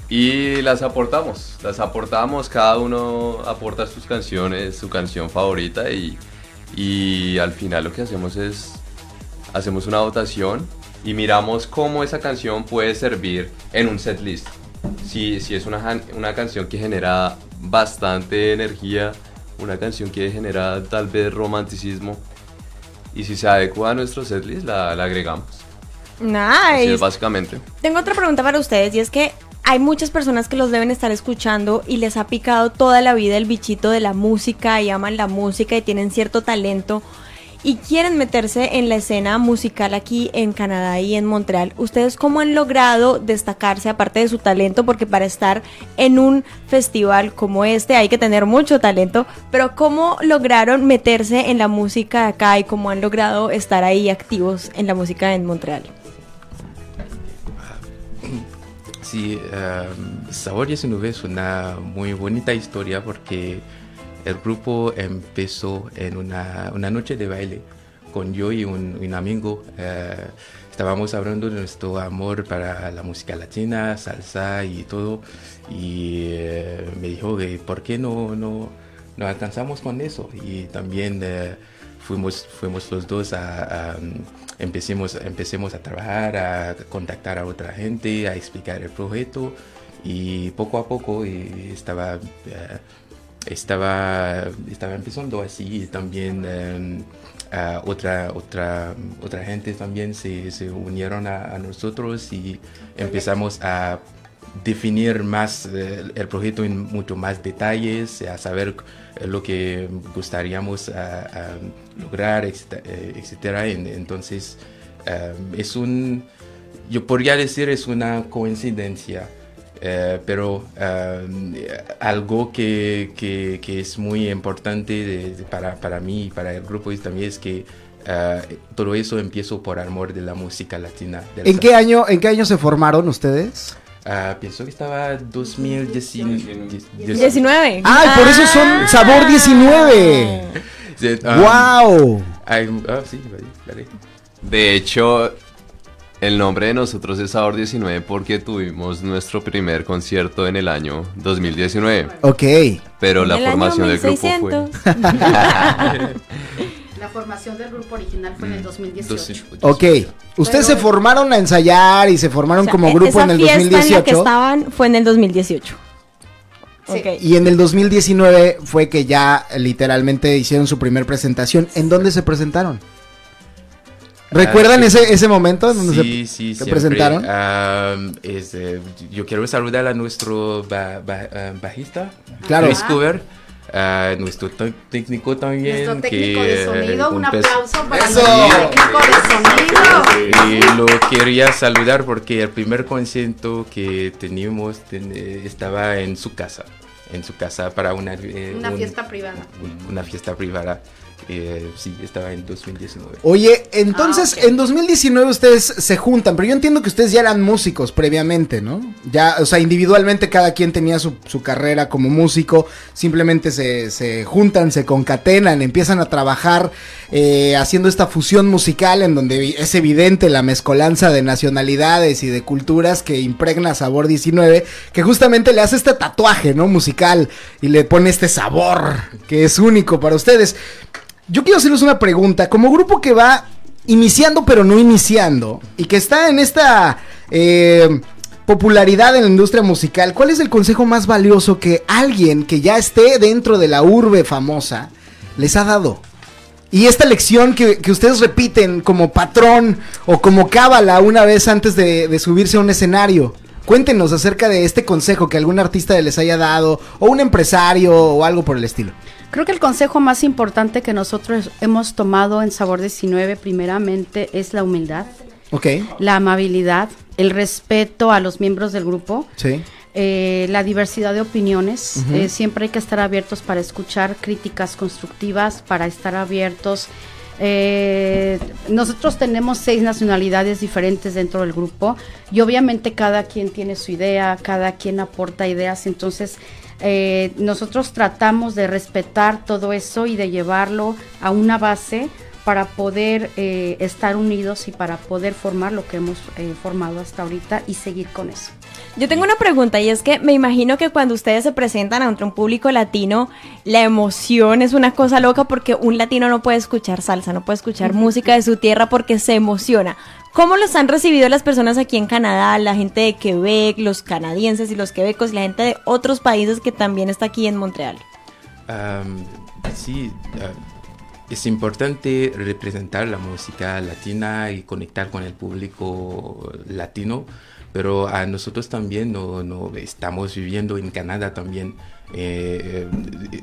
Y las aportamos, las aportamos, cada uno aporta sus canciones, su canción favorita y, y al final lo que hacemos es, hacemos una votación y miramos cómo esa canción puede servir en un set list. Si, si es una, una canción que genera bastante energía, una canción que genera tal vez romanticismo, y si se adecua a nuestro set list, la, la agregamos. Así Nice. es básicamente. Tengo otra pregunta para ustedes y es que hay muchas personas que los deben estar escuchando y les ha picado toda la vida el bichito de la música y aman la música y tienen cierto talento y quieren meterse en la escena musical aquí en Canadá y en Montreal. ¿Ustedes cómo han logrado destacarse aparte de su talento? Porque para estar en un festival como este hay que tener mucho talento, pero ¿cómo lograron meterse en la música acá y cómo han logrado estar ahí activos en la música en Montreal? Sí, um, Sabor 19 es una muy bonita historia porque el grupo empezó en una, una noche de baile con yo y un, un amigo. eh, estábamos hablando de nuestro amor para la música latina, salsa y todo. Y eh, me dijo que por qué no, no, no alcanzamos con eso. Y también eh, fuimos, fuimos los dos a, a, empecemos, empecemos a trabajar, a contactar a otra gente, a explicar el proyecto. Y poco a poco eh, estaba... eh, estaba, estaba empezando así también a otra, otra, otra gente también se, se unieron a, nosotros y empezamos a definir más eh, el proyecto en mucho más detalles, a saber lo que gustaríamos lograr, etcétera. eh, etcétera. En- Entonces, eh, es un, yo podría decir es una coincidencia. Eh, pero eh, algo que, que- que es muy importante de- de- para, para mí y para el grupo es también es que eh, todo eso empiezo por amor de la música latina. ¿En qué año, en qué año se formaron ustedes? Ah, pienso que estaba 2019. 19. ¡Ay, por eso son Sabor 19! Ah, ¡Wow! ah, vale. De hecho, el nombre de nosotros es Sabor 19 porque tuvimos nuestro primer concierto en el año 2019. Ok. Pero la formación del grupo fue... 1600. La formación del grupo original fue en el 2018. Ok. Ustedes se formaron a ensayar y se formaron O sea, como e- grupo esa en el fiesta en la que 2018. estaban fue en el 2018. Sí. Y en el 2019 fue que ya literalmente hicieron su primer presentación. ¿En dónde se presentaron? ¿Recuerdan Ah, sí. ese, ese momento en donde Sí, se, sí, se siempre. presentaron? Ah, es, eh, yo quiero saludar a nuestro ba- ba- ah, bajista, Claro. Chris Cooper, a nuestro técnico también. Nuestro técnico de que, sonido, un aplauso para nuestro técnico de sonido. Y lo quería saludar porque el primer concierto que teníamos ten- estaba en su casa, en su casa para una, eh, Una un- fiesta privada. un- una fiesta privada. Eh, sí, estaba en 2019. Oye, entonces Ah, en 2019 ustedes se juntan, pero yo entiendo que ustedes ya eran músicos previamente, ¿no? Ya, o sea, individualmente cada quien tenía su, su carrera como músico, simplemente se, se juntan, se concatenan, empiezan a trabajar eh, haciendo esta fusión musical en donde es evidente la mezcolanza de nacionalidades y de culturas que impregna Sabor 19, que justamente le hace este tatuaje, ¿no? Musical y le pone este sabor que es único para ustedes. Yo quiero hacerles una pregunta. Como grupo que va iniciando pero no iniciando y que está en esta eh, popularidad en la industria musical, ¿cuál es el consejo más valioso que alguien que ya esté dentro de la urbe famosa les ha dado? Y esta lección que, que ustedes repiten como patrón o como cábala una vez antes de, de subirse a un escenario. Cuéntenos acerca de este consejo que algún artista les haya dado, o un empresario, o algo por el estilo. Creo que el consejo más importante que nosotros hemos tomado en Sabor 19 primeramente es la humildad, la amabilidad, el respeto a los miembros del grupo, sí. Eh, la diversidad de opiniones. Eh, siempre hay que estar abiertos para escuchar críticas constructivas, para estar abiertos. Eh, nosotros tenemos seis nacionalidades diferentes dentro del grupo y obviamente cada quien tiene su idea, cada quien aporta ideas, entonces eh, nosotros tratamos de respetar todo eso y de llevarlo a una base para poder eh, estar unidos y para poder formar lo que hemos eh, formado hasta ahorita y seguir con eso. Yo tengo una pregunta y es que me imagino que cuando ustedes se presentan ante un público latino, la emoción es una cosa loca porque un latino no puede escuchar salsa, no puede escuchar música de su tierra porque se emociona. ¿Cómo los han recibido las personas aquí en Canadá, la gente de Quebec, los canadienses y los quebecos, la gente de otros países que también está aquí en Montreal? Um, sí, uh, es importante representar la música latina y conectar con el público latino, pero a nosotros también no, estamos viviendo en Canadá también. Eh,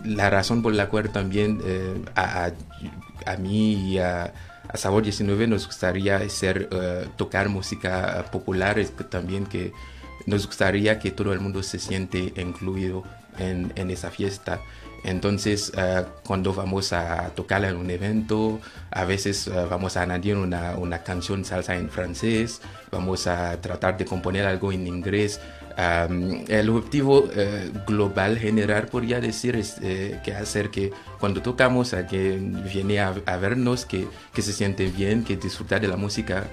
la razón por la cual también eh, a, a, mí y a, a, Sabor 19 nos gustaría hacer, uh, tocar música popular, es que también que nos gustaría que todo el mundo se siente incluido en esa fiesta. Entonces, uh, cuando vamos a tocar en un evento, a veces uh, vamos a añadir una, una, canción salsa en francés, vamos a tratar de componer algo en inglés. Um, el objetivo uh, global general, podría decir, es que hacer que cuando tocamos a que viene a, vernos, que, que, se siente bien, que disfrutar de la música.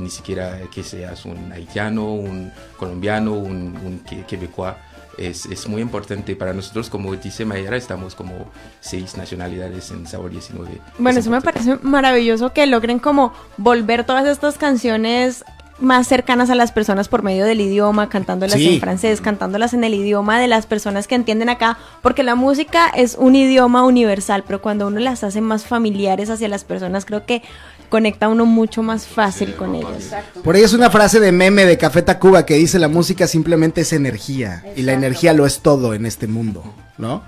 ni siquiera que seas un haitiano, un colombiano, un, un quebecois es, es, muy importante para nosotros. Como dice Mayara, estamos como seis nacionalidades en Sabor 19. Bueno, eso me parece maravilloso que logren como volver todas estas canciones más cercanas a las personas por medio del idioma, cantándolas sí. en francés, cantándolas en el idioma de las personas que entienden acá, porque la música es un idioma universal, pero cuando uno las hace más familiares hacia las personas, creo que conecta uno mucho más fácil sí, con ellos. Exacto. Por ahí es una frase de meme de Café Tacuba que dice la música simplemente es energía Exacto. y la energía lo es todo en este mundo, ¿no?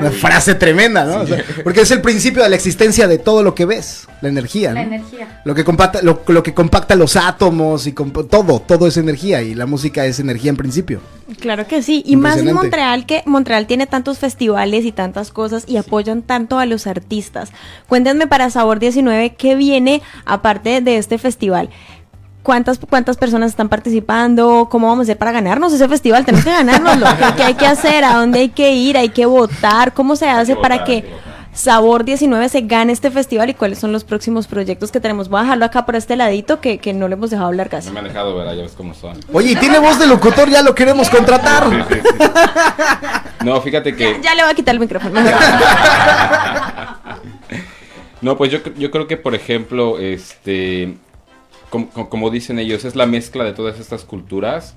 Una frase tremenda, ¿no? Sí. O sea, porque es el principio de la existencia de todo lo que ves, la energía, La ¿no? energía. Lo que compacta, lo, lo, que compacta los átomos y todo, todo es energía y la música es energía en principio. Claro que sí, y más en Montreal que Montreal tiene tantos festivales y tantas cosas y apoyan tanto a los artistas. Cuéntenme para Sabor 19 qué viene aparte de este festival. ¿Cuántas, ¿Cuántas personas están participando? ¿Cómo vamos a hacer para ganarnos ese festival? Tenemos que ganárnoslo. ¿Qué, ¿Qué, hay que hacer? ¿A dónde hay que ir? ¿Hay que votar? ¿Cómo se hace que para votar, que Sabor 19 se gane este festival y cuáles son los próximos proyectos que tenemos? Voy a dejarlo acá por este ladito que, que no le hemos dejado hablar casi. No me han dejado ver, ya ves cómo son. Oye, y tiene voz de locutor, ya lo queremos contratar. Sí, sí, sí. No, fíjate que... Ya, ya, le voy a quitar el micrófono. no, pues yo, yo creo que, por ejemplo, este como, como, dicen ellos, es la mezcla de todas estas culturas.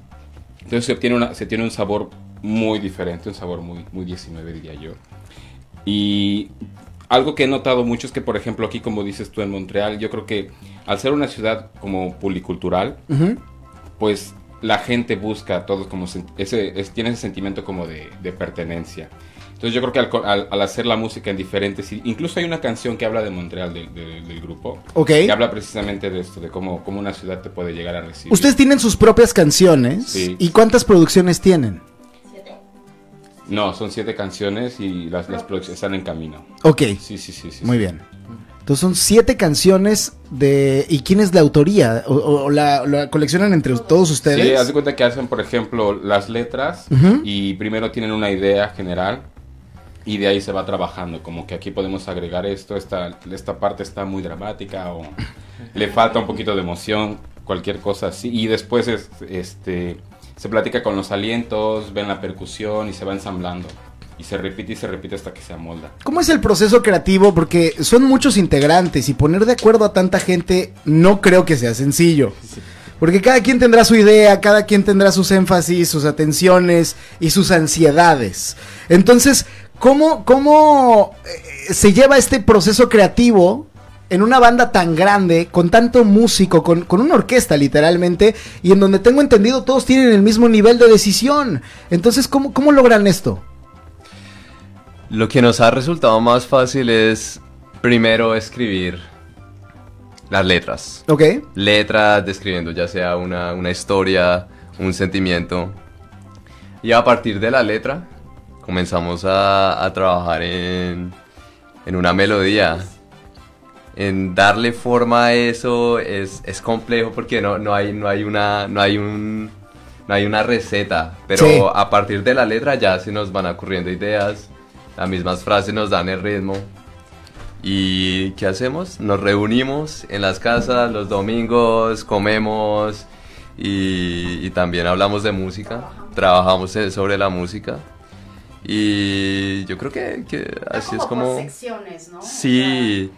Entonces se obtiene, una, se tiene un sabor muy diferente, un sabor muy, muy 19 diría yo. Y algo que he notado mucho es que, por ejemplo, aquí como dices tú en Montreal, yo creo que al ser una ciudad como policultural, uh -huh. pues la gente busca todos como ese, es, tiene ese sentimiento como de, de pertenencia. Entonces yo creo que al, al, al, hacer la música en diferentes... Incluso hay una canción que habla de Montreal de, de, del grupo. Ok. Que habla precisamente de esto, de cómo, cómo una ciudad te puede llegar a recibir. Ustedes tienen sus propias canciones. Sí. ¿Y cuántas producciones tienen? Siete. No, son siete canciones y las, las producciones están en camino. Ok. Sí, sí, sí. sí Muy sí. bien. Entonces son siete canciones de... ¿Y quién es la autoría? ¿O, o la, la, coleccionan entre todos ustedes? Sí, haz de cuenta que hacen, por ejemplo, las letras uh -huh. y primero tienen una idea general y de ahí se va trabajando, como que aquí podemos agregar esto, esta, esta parte está muy dramática o le falta un poquito de emoción, cualquier cosa así, y después es, este, se platica con los alientos, ven la percusión y se va ensamblando. Y se repite y se repite hasta que se amolda. ¿Cómo es el proceso creativo? Porque son muchos integrantes y poner de acuerdo a tanta gente no creo que sea sencillo. Sí. Porque cada quien tendrá su idea, cada quien tendrá sus énfasis, sus atenciones y sus ansiedades. Entonces, ¿Cómo, cómo eh, se lleva este proceso creativo en una banda tan grande, con tanto músico, con, con, una orquesta literalmente, y en donde tengo entendido todos tienen el mismo nivel de decisión? Entonces, ¿cómo, cómo logran esto? Lo que nos ha resultado más fácil es primero escribir las letras. Ok. Letras describiendo ya sea una, una historia, un sentimiento. Y a partir de la letra comenzamos a, a trabajar en, en, una melodía. en darle forma a eso es, es complejo porque no, no, hay, no, hay una, no, hay un, no hay una receta, pero Sí. a partir de la letra ya se nos van ocurriendo ideas, las mismas frases nos dan el ritmo. ¿Y qué hacemos? Nos reunimos en las casas los domingos, comemos y, y también hablamos de música, trabajamos sobre la música. Y yo creo que, que así es como... secciones, ¿no? Sí,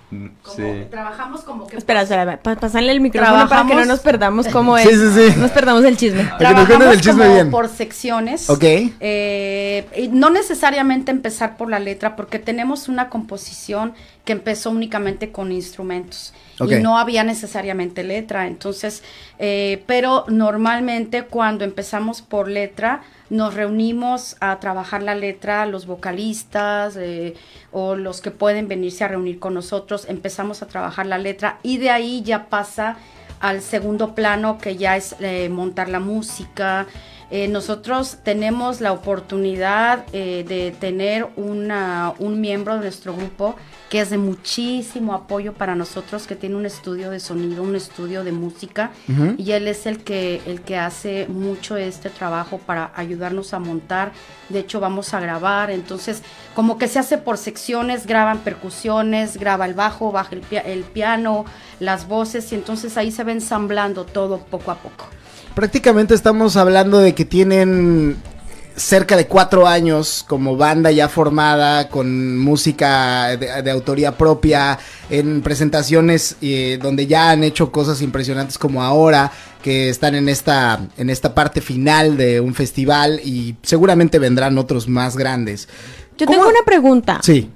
sí. Trabajamos como que... Espera, espera, pa- pasarle el micrófono para que no nos perdamos cómo es. Sí, sí, sí. No nos perdamos el chisme. que nos cuenten Trabajamos el chisme como bien. por secciones. Ok. Eh, y no necesariamente empezar por la letra, porque tenemos una composición que empezó únicamente con instrumentos Ok. y no había necesariamente letra. Entonces, eh, pero normalmente cuando empezamos por letra, nos reunimos a trabajar la letra, los vocalistas eh, o los que pueden venirse a reunir con nosotros, empezamos a trabajar la letra y de ahí ya pasa al segundo plano que ya es eh, montar la música. Eh, nosotros tenemos la oportunidad eh, de tener una, un miembro de nuestro grupo que es de muchísimo apoyo para nosotros, que tiene un estudio de sonido, un estudio de música, y él es el que, el que hace mucho este trabajo para ayudarnos a montar. De hecho, vamos a grabar, entonces como que se hace por secciones, graban percusiones, graba el bajo, baja el piano, las voces, y entonces ahí se va ensamblando todo poco a poco. Prácticamente estamos hablando de que tienen cerca de cuatro años como banda ya formada, con música de, de autoría propia, en presentaciones eh, donde ya han hecho cosas impresionantes como ahora, que están en esta, en esta parte final de un festival y seguramente vendrán otros más grandes. Yo ¿Cómo? tengo una pregunta. Sí.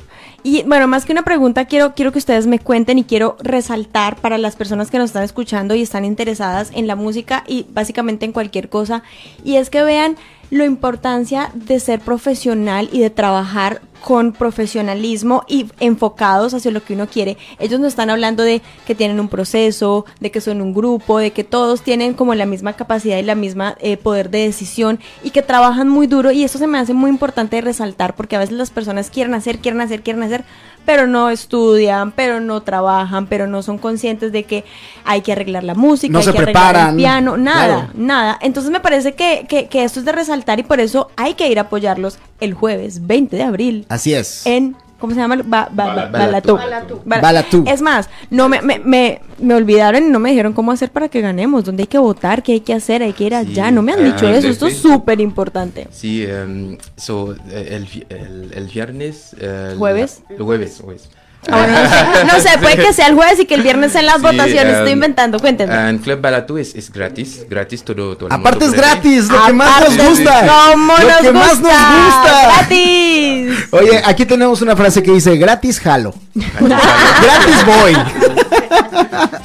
Y bueno, más que una pregunta, quiero, quiero que ustedes me cuenten y quiero resaltar para las personas que nos están escuchando y están interesadas en la música y básicamente en cualquier cosa. Y es que vean la importancia de ser profesional y de trabajar con profesionalismo y enfocados hacia lo que uno quiere. Ellos nos están hablando de que tienen un proceso, de que son un grupo, de que todos tienen como la misma capacidad y la misma eh, poder de decisión y que trabajan muy duro y eso se me hace muy importante resaltar porque a veces las personas quieren hacer, quieren hacer, quieren hacer, pero no estudian, pero no trabajan, pero no son conscientes de que hay que arreglar la música, No hay se que arreglar el piano, nada, claro. nada. Entonces me parece que, que, que esto es de resaltar y por eso hay que ir a apoyarlos el jueves 20 de abril Así es. en ¿cómo se llama? Ba- ba- ba- Balatú. Balatú. Balatú. Es más, no me, me, me, me olvidaron y no me dijeron cómo hacer para que ganemos, dónde hay que votar, qué hay que hacer, hay que ir allá. No me han ah, dicho eso, sí, esto es súper importante. Sí, so, eh, el, el, el viernes... la- ¿Jueves? el jueves, jueves. Ah, bueno, no sé, no sé, puede que sea el jueves y que el viernes sean las Sí, votaciones, estoy inventando, cuéntenme. En Club Balatú es, es gratis, gratis todo, todo el Aparte es mundo gratis, lo que más nos gusta. ¿Cómo lo nos que más nos gusta. ¡Gratis! Oye, aquí tenemos una frase que dice gratis jalo. gratis voy.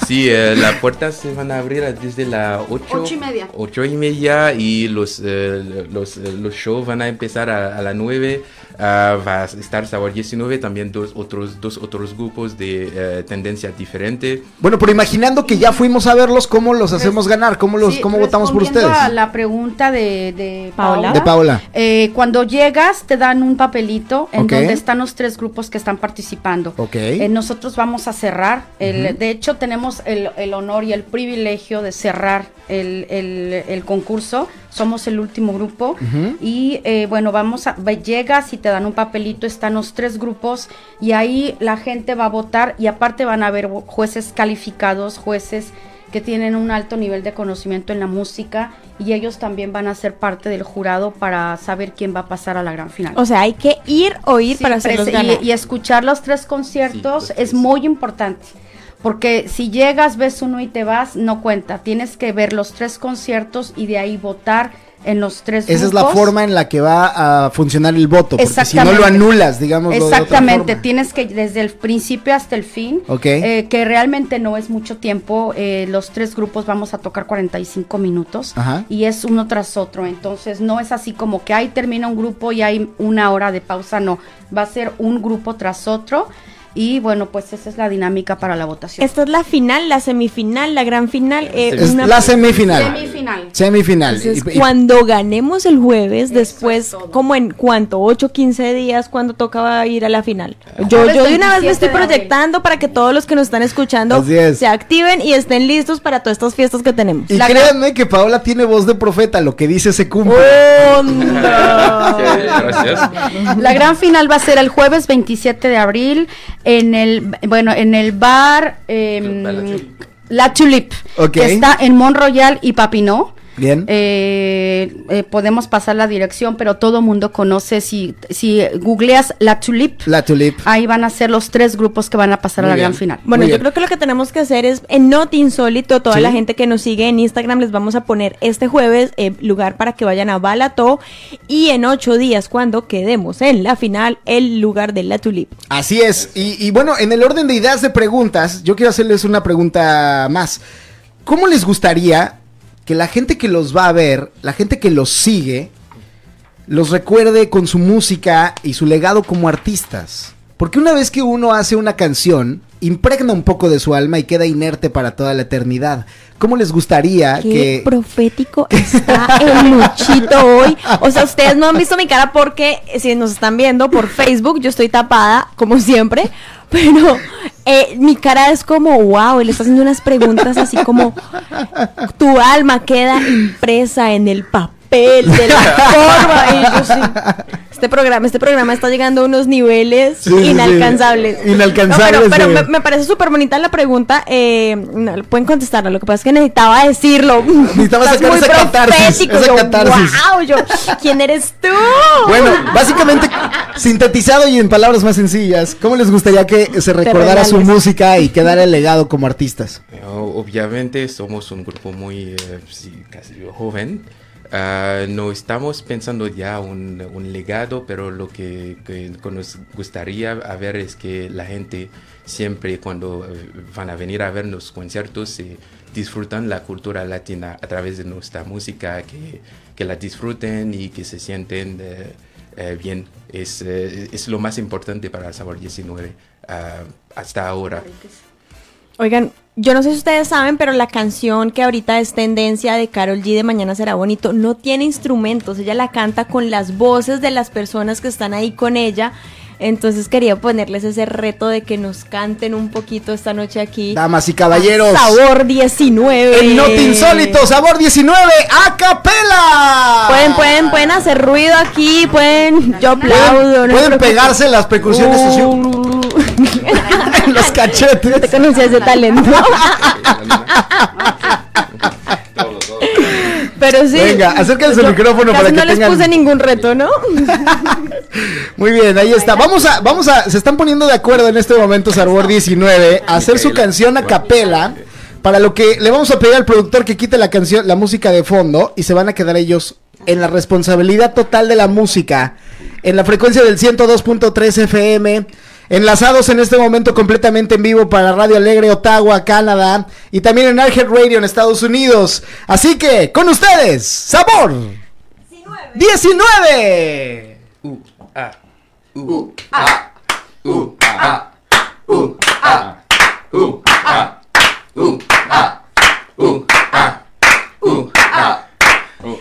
Sí, eh, las puertas se van a abrir desde las 8, Ocho y media. ocho y media y los, eh, los, eh, los shows van a empezar a, a las 9. Ah, va a estar Sabor 19, también dos otros, dos otros grupos de eh, tendencia diferente. Bueno, pero imaginando que ya fuimos a verlos, ¿cómo los hacemos ganar? ¿Cómo los, Sí, cómo votamos por ustedes? a la pregunta de, de Paola. De Paola. Eh, cuando llegas te dan un papelito en donde están los tres grupos que están participando. Ok. Eh, nosotros vamos a cerrar. el- De hecho, tenemos el, el honor y el privilegio de cerrar el, el- el concurso. Somos el último grupo. Y eh, bueno, vamos a, llegas y te dan un papelito, están los tres grupos y ahí la gente va a votar y aparte van a haber ju- jueces calificados, jueces que tienen un alto nivel de conocimiento en la música y ellos también van a ser parte del jurado para saber quién va a pasar a la gran final. O sea, hay que ir o ir Sí, para hacerlos ganar. y, y escuchar los tres conciertos Sí, los es muy importante. Porque si llegas, ves uno y te vas, no cuenta. Tienes que ver los tres conciertos y de ahí votar en los tres Esa es la forma en la que va a funcionar el voto, porque si no lo anulas, digamos. Exactamente, tienes que desde el principio hasta el fin, Ok. eh, que realmente no es mucho tiempo, eh, los tres grupos vamos a tocar 45 minutos Ajá. y es uno tras otro, entonces no es así como que ahí termina un grupo y hay una hora de pausa, no, va a ser un grupo tras otro. Y bueno, pues esa es la dinámica para la votación. Esta es la final, la semifinal, la gran final. eh, Es una- la semifinal. Semifinal. Semifinal. Entonces, Y- y- cuando ganemos el jueves, después, como en cuánto, 8, 15 días, cuando tocaba ir a la final. Yo, Jueves yo de una vez me 27 estoy proyectando para que todos los que nos están escuchando es. se activen y estén listos para todas estas fiestas que tenemos. y créanme que Paola tiene voz de profeta, lo que dice se cumple. ¡Onda! Gracias. La gran final va a ser el jueves 27 de abril en el bueno en el bar em, La Tulip, Ok. que está en Mont Royal y Papineau. Bien. Eh, eh, podemos pasar la dirección, pero todo mundo conoce si si googleas La Tulip. La Tulip. Ahí van a ser los tres grupos que van a pasar Muy a la bien. gran final. Bueno, Muy yo bien. creo que lo que tenemos que hacer es, en Not Insólito, toda Sí. la gente que nos sigue en Instagram, les vamos a poner este jueves eh, lugar para que vayan a Balato y en ocho días, cuando quedemos en la final, el lugar de la Tulip. Así es. Y, y bueno, en el orden de ideas de preguntas, yo quiero hacerles una pregunta más. ¿Cómo les gustaría que la gente que los va a ver, la gente que los sigue, los recuerde con su música y su legado como artistas? Porque una vez que uno hace una canción, impregna un poco de su alma y queda inerte para toda la eternidad. ¿Cómo les gustaría Qué que... profético está el Luchito hoy. O sea, ustedes no han visto mi cara porque si nos están viendo por Facebook, yo estoy tapada, como siempre. Pero eh, mi cara es como, wow, él está haciendo unas preguntas así como, tu alma queda impresa en el papel de la forma. Y yo sí. Este programa, este programa está llegando a unos niveles Sí, sí, sí. inalcanzables. Inalcanzables, No, pero pero sí. me, me parece súper bonita la pregunta. Eh, no, pueden contestarla. Lo que pasa es que necesitaba decirlo. Necesitaba Estás sacar muy esa catarsis, profético. esa Yo, catarsis. "Guau", yo, ¿quién eres tú? Bueno, básicamente, sintetizado y en palabras más sencillas, ¿cómo les gustaría que se recordara su música y quedara el legado como artistas? Eh, Obviamente somos un grupo muy eh, casi joven. Ah, no estamos pensando ya un, legado, pero lo que, nos gustaría ver es que la gente siempre cuando eh, van a venir a ver los conciertos eh, disfrutan la cultura latina a través de nuestra música, que, la disfruten y que se sienten eh, eh, bien. Es, es lo más importante para Sabor 19 ah, hasta ahora. Oigan, yo no sé si ustedes saben, pero la canción que ahorita es tendencia de Carol G de Mañana será bonito no tiene instrumentos. Ella la canta con las voces de las personas que están ahí con ella. Entonces quería ponerles ese reto de que nos canten un poquito esta noche aquí. Damas y caballeros. Sabor 19. El Not Insólito, Sabor 19, a capela. Pueden, pueden, pueden hacer ruido aquí, pueden. Yo aplaudo. Pueden, no pueden pegarse las percusiones así, Los te cachetes. conocía ese talento. Pero sí. Venga, acérquense al micrófono para que no les tengan- puse ningún reto, ¿no? Muy bien, ahí está. Vamos a, vamos a, se están poniendo de acuerdo en este momento Sabor 19 a hacer su canción a capela. Para lo que le vamos a pedir al productor que quite la canción, la música de fondo y se van a quedar ellos en la responsabilidad total de la música en la frecuencia del 102.3 FM. Enlazados en este momento completamente en vivo para Radio Alegre, Ottawa, Canadá y también en Arget Radio en Estados Unidos. Así que, con ustedes, Sabor 19. Uh, ah,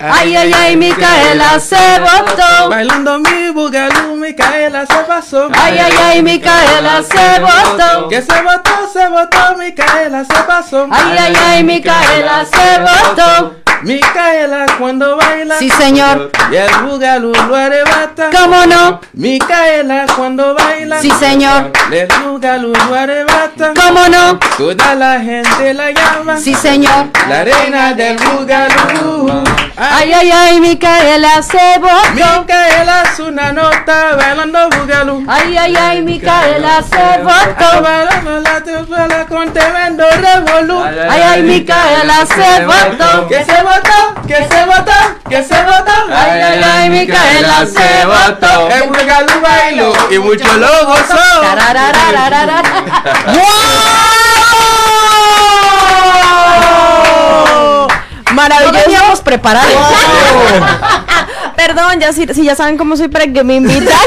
Ay, ay, ay, Micaela se botó. Bailando mi bugalú, Micaela se pasó. Ay, ay, ay, Micaela se botó. Que se botó, se botó, Micaela se pasó. Ay, ay, ay, Micaela se botó. Micaela cuando baila. Sí, señor. Y el bugalú lo arrebata. ¿Cómo no? Micaela cuando baila. Sí, señor. El bugalú lo arrebata. ¿Cómo no? Toda la gente la llama. Sí, señor. La reina del bugalú. Ay, ay, ay, Micaela se botó. Micaela es una nota bailando bugalú. Ay, ay, ay, Micaela se botó. Bailando la con tremendo revolú. Ay, ay, Micaela se botó. Que se votó, que se votó, que se votó. Ay, ay, ay, Micaela se botó. El bugalú bailó y mucho lo gozó. Tarararararara. No Maravilloso. veníamos preparados. Perdón, ya si, si ya saben cómo soy para que me invitan.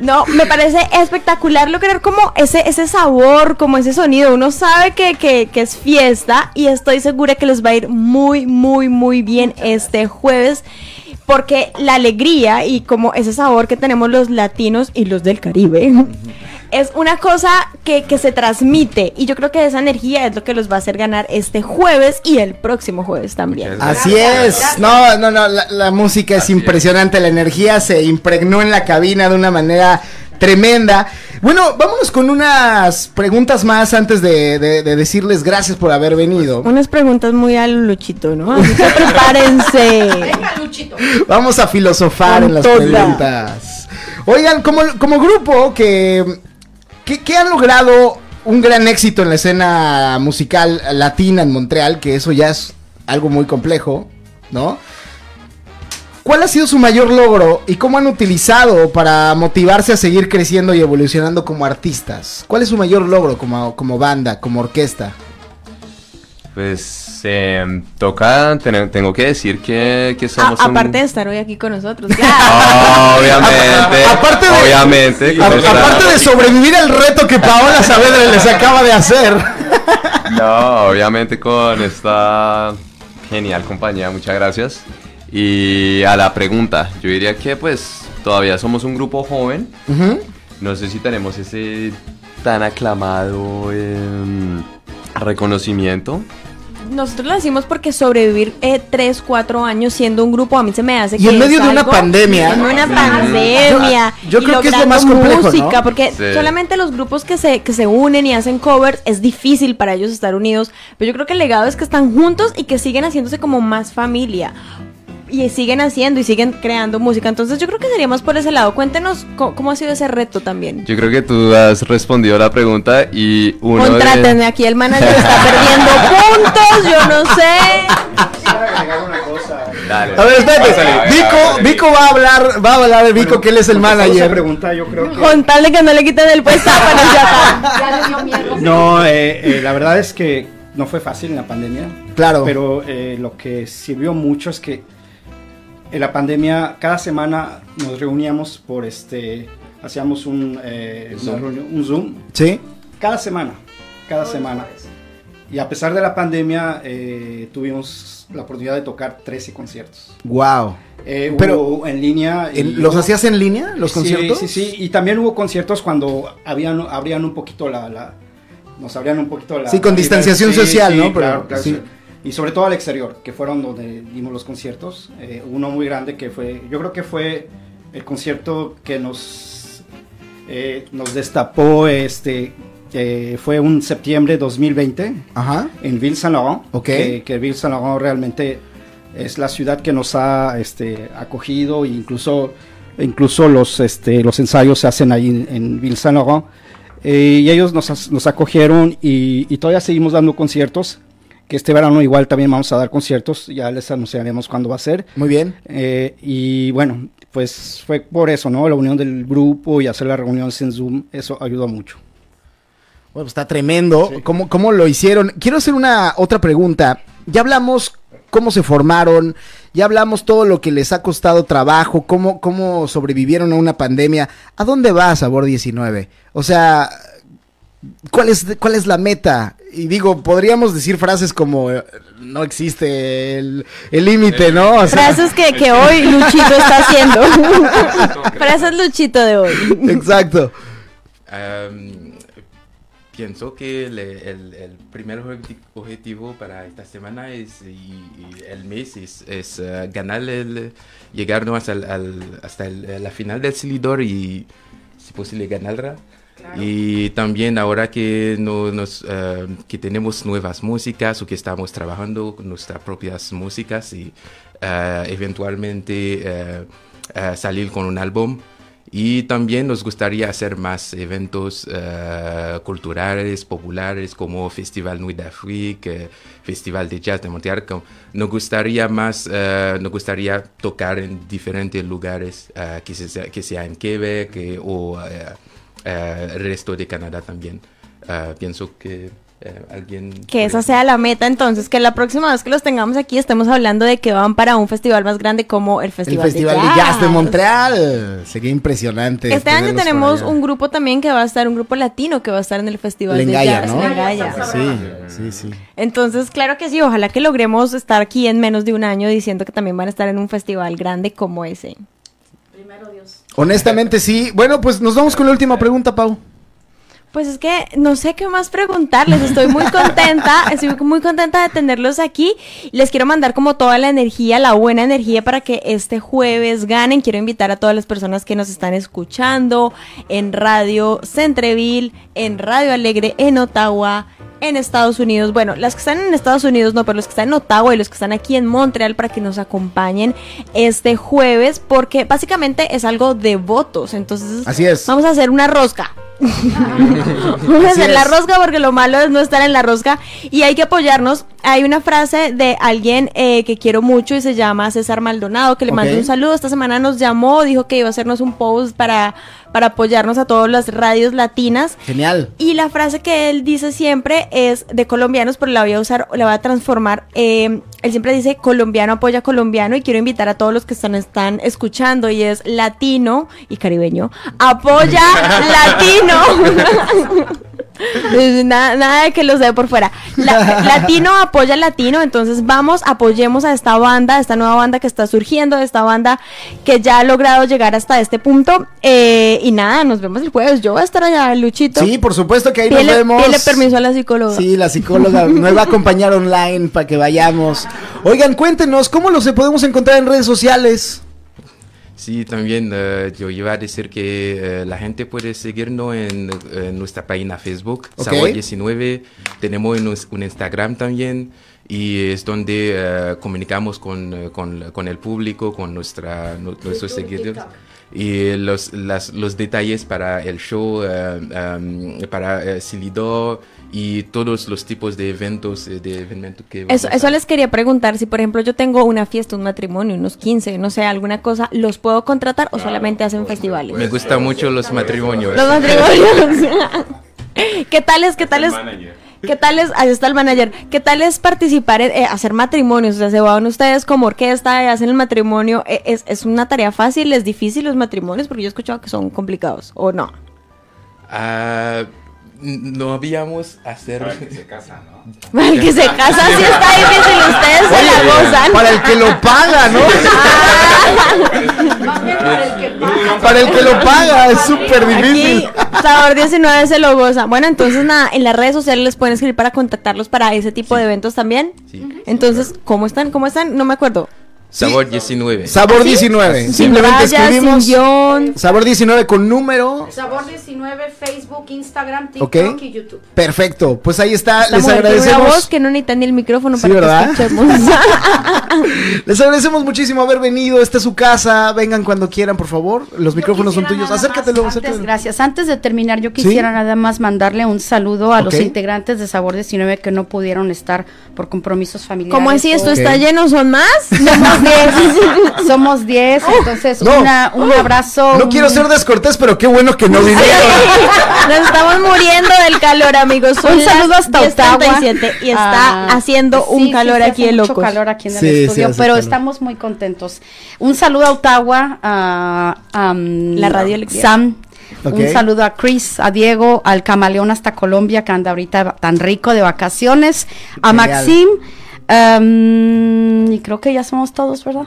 No, me parece espectacular lograr como ese, ese sabor, como ese sonido. Uno sabe que, que, que es fiesta y estoy segura que les va a ir muy, muy, muy bien este jueves porque la alegría y como ese sabor que tenemos los latinos y los del Caribe es una cosa que, que, se transmite. Y yo creo que esa energía es lo que los va a hacer ganar este jueves y el próximo jueves también. Así es, no, no, no, la, la música es. impresionante, la energía se impregnó en la cabina de una manera tremenda. Bueno, vámonos con unas preguntas más antes de, de, de, decirles gracias por haber venido. Unas preguntas muy al Luchito, ¿no? Así que prepárense. Vamos a filosofar Con en las toda. preguntas. Oigan, como, como grupo que, que, que han logrado un gran éxito en la escena musical latina en Montreal, que eso ya es algo muy complejo, ¿no? ¿Cuál ha sido su mayor logro y cómo han utilizado para motivarse a seguir creciendo y evolucionando como artistas? ¿Cuál es su mayor logro como, como banda, como orquesta? Pues eh, toca, ten- tengo que decir que, que A- somos un- aparte de estar hoy aquí con nosotros. Ah, obviamente, Aparte de- obviamente, A- aparte de sobrevivir al reto que Paola Saavedra les acaba de hacer. No, obviamente con esta genial compañía, muchas gracias. Y a la pregunta, yo diría que pues todavía somos un grupo joven. Ujú. No sé si tenemos ese tan aclamado em, reconocimiento. Nosotros lo decimos porque sobrevivir eh, 3, 4 años siendo un grupo a mí se me hace Y que en medio es de una pandemia. En una pandemia. Yo- yo y creo que es lo más complejo, ¿no? música, porque Sí. solamente los grupos que se, que se unen y hacen covers es difícil para ellos estar unidos. Pero yo creo que el legado es que están juntos y que siguen haciéndose como más familia. Y siguen haciendo y siguen creando música. Entonces yo creo que sería más por ese lado. Cuéntenos cómo, ha sido ese reto también. Yo creo que tú has respondido la pregunta y uno de... Contrátenme, aquí el manager está perdiendo puntos, yo no sé. Dale. A ver, espérate. Pásale, Vico, a ver, Vico va a hablar, va a hablar de Vico, que él es el manager. pregunta yo creo que... Con tal de que no le quiten el puesto para ya Ya le dio miedo. No, eh, eh, la verdad es que no fue fácil en la pandemia. Claro. Pero eh, lo que sirvió mucho es que en la pandemia cada semana nos reuníamos por este, hacíamos un, eh, una reunión- un Zoom Sí. cada semana, cada semana. Y a pesar de la pandemia eh, tuvimos la oportunidad de tocar 13 conciertos. Wow. Eh, Pero, hubo en línea. y ¿En- ¿Los hubo- hacías en línea, los Sí, conciertos? Sí, sí, y también hubo conciertos cuando habían, abrían un poquito la, la- nos abrían un poquito la... Sí, con la- distanciación social, sí, ¿no? Pero- claro, claro, sí. Y sobre todo al exterior, que fueron donde dimos los conciertos. Eh, uno muy grande que fue, yo creo que fue el concierto que nos, eh, nos destapó, este, eh, fue un septiembre 2020 Ajá. en Ville Saint Laurent. Ok. Que, que Ville Saint Laurent realmente es la ciudad que nos ha este, acogido e incluso, incluso los, este, los ensayos se hacen ahí en, en Ville Saint Laurent. Eh, y ellos nos, nos acogieron y, y todavía seguimos dando conciertos. Que este verano igual también vamos a dar conciertos, ya les anunciaremos cuándo va a ser. Muy bien. Eh, y bueno, pues fue por eso, ¿no? La unión del grupo y hacer las reuniones en Zoom, eso ayudó mucho. Bueno, está tremendo. ¿Cómo, ¿Cómo lo hicieron? Quiero hacer una otra pregunta. Ya hablamos cómo se formaron, ya hablamos todo lo que les ha costado trabajo, cómo, cómo sobrevivieron a una pandemia. ¿A dónde va Sabor 19? O sea, ¿cuál es, cuál es la meta? Y digo, podríamos decir frases como eh, no existe el el límite, ¿no? O sea, Frases que, que hoy Luchito está haciendo. Frases Luchito de hoy. exacto. Am, pienso que el, el primer obje- objetivo para esta semana es, y, y el mes es, es, eh, ganar el, llegarnos hasta, el- al- hasta el- la final del Silidor y si posible ganarla. Y también ahora que, no, nos, eh, que tenemos nuevas músicas o que estamos trabajando con nuestras propias músicas y eh, eventualmente eh, salir con un álbum. Y también nos gustaría hacer más eventos culturales, populares, como Festival Nuit d'Afrique, Festival de Jazz de Montreal. Nos gustaría más, nos gustaría tocar en diferentes lugares, que, sea, que sea en Quebec o el resto de Canadá también. Eh, pienso que eh, alguien... Que esa sea la meta entonces, que la próxima vez que los tengamos aquí estemos hablando de que van para un festival más grande como el El Festival, Festival de Jazz de Montreal. Sería impresionante. Este año tenemos un grupo también que va a estar, un grupo latino que va a estar en el Festival Lengaya, de Jazz. ¿no? Lengaya. Sí, sí, sí. Entonces, claro que sí, ojalá que logremos estar aquí en menos de un año diciendo que también van a estar en un festival grande como ese. Honestamente, sí. Bueno, pues nos vamos con la última pregunta, Pau. Pues es que no sé qué más preguntarles, estoy muy contenta, estoy muy contenta de tenerlos aquí. Les quiero mandar como toda la energía, la buena energía para que este jueves ganen. Quiero invitar a todas las personas que nos están escuchando en Radio Centreville, en Radio Alegre, en Ottawa, en Estados Unidos. Bueno, las que están en Estados Unidos no, pero los que están en Ottawa y los que están aquí en Montreal para que nos acompañen este jueves, porque básicamente es algo de votos. Entonces, Así es. vamos a hacer una rosca. Vamos a hacer la rosca porque lo malo es no estar en la rosca y hay que apoyarnos. Hay una frase de alguien eh, que quiero mucho y se llama César Maldonado, que le mando Ok. un saludo. Esta semana nos llamó, dijo que iba a hacernos un post para, para apoyarnos a todas las radios latinas. Genial. Y la frase que él dice siempre es de colombianos, pero la voy a usar, la voy a transformar. Eh, él siempre dice colombiano apoya colombiano y quiero invitar a todos los que están, están escuchando y es latino y caribeño. Apoya latino. nada, nada de que los dé por fuera. La- latino apoya latino, entonces vamos, apoyemos a esta banda, a esta nueva banda que está surgiendo, esta banda que ya ha logrado llegar hasta este punto. Eh, y nada, nos vemos el jueves. Yo voy a estar allá, Luchito. Sí, por supuesto que ahí Pídele- nos vemos. pídele permiso a la psicóloga. Sí, la psicóloga me va a acompañar online para que vayamos. Oigan, cuéntenos, ¿cómo los podemos encontrar en redes sociales? Sí, también eh, yo iba a decir que eh, la gente puede seguirnos en, en nuestra página Facebook, Ok. Sabor 19. Tenemos un, un Instagram también y es donde eh, comunicamos con, con, con el público, con nuestra, nuestros seguidores. Y los, las- los detalles para el show, um, para Silidor y todos los tipos de eventos, eh, de eventos que Eso, eso les quería preguntar, si por ejemplo yo tengo una fiesta, un matrimonio, unos 15, no sé, alguna cosa, ¿los puedo contratar o solamente hacen festivales? Me gustan mucho los matrimonios. Los matrimonios. ¿Qué tal es, qué tal es, qué tal es, ahí está el manager, qué tal es participar en eh, hacer matrimonios? O sea, se van ustedes como orquesta y hacen el matrimonio, Eh, ¿es, es una tarea fácil, es difícil los matrimonios? Porque yo he escuchado que son complicados, ¿o no? Ah, no habíamos hacer. Para el que se casa, ¿no? Para el que se casa sí está difícil, ustedes se la gozan. Para el que lo paga, ¿no? Para el que lo paga, es súper difícil. Aquí, Sabor 19 se lo goza. Bueno, entonces nada, en las redes sociales les pueden escribir para contactarlos para ese tipo de eventos también. Sí. Entonces, ¿cómo están? ¿Cómo están? No me acuerdo. Sabor 19. Sabor 19. Sin Simplemente rayas, escribimos. Sabor 19 con número. Sabor 19, Facebook, Instagram, Ok. TikTok y YouTube. Perfecto. Pues ahí está. Les una voz agradecemos. que no necesita ni el micrófono Sí, para ¿verdad? que escuchemos. Les agradecemos muchísimo haber venido. Esta es su casa. Vengan cuando quieran, por favor. Los micrófonos son tuyos. Acércatelo, antes, acércatelo. gracias. Antes de terminar, yo quisiera nada más mandarle un saludo a los integrantes de Sabor 19 que no pudieron estar por compromisos familiares. ¿Cómo así? ¿Esto está lleno? ¿Son más? Somos 10. Somos 10, entonces No. una- un abrazo. No un- quiero ser descortés, pero qué bueno que no vinieron. Nos estamos muriendo del calor, amigos. Son Un saludo hasta Ottawa. 10:37 y está Ah, haciendo un sí, calor sí, aquí mucho locos. calor aquí en el Sí, estudio, pero calor. estamos muy contentos. Un saludo a Ottawa, a, a, um, La Radio. Sam. Ok. Un saludo a Chris, a Diego, al camaleón hasta Colombia que anda ahorita tan rico de vacaciones, a Genial. Um, y creo que ya somos todos, ¿verdad?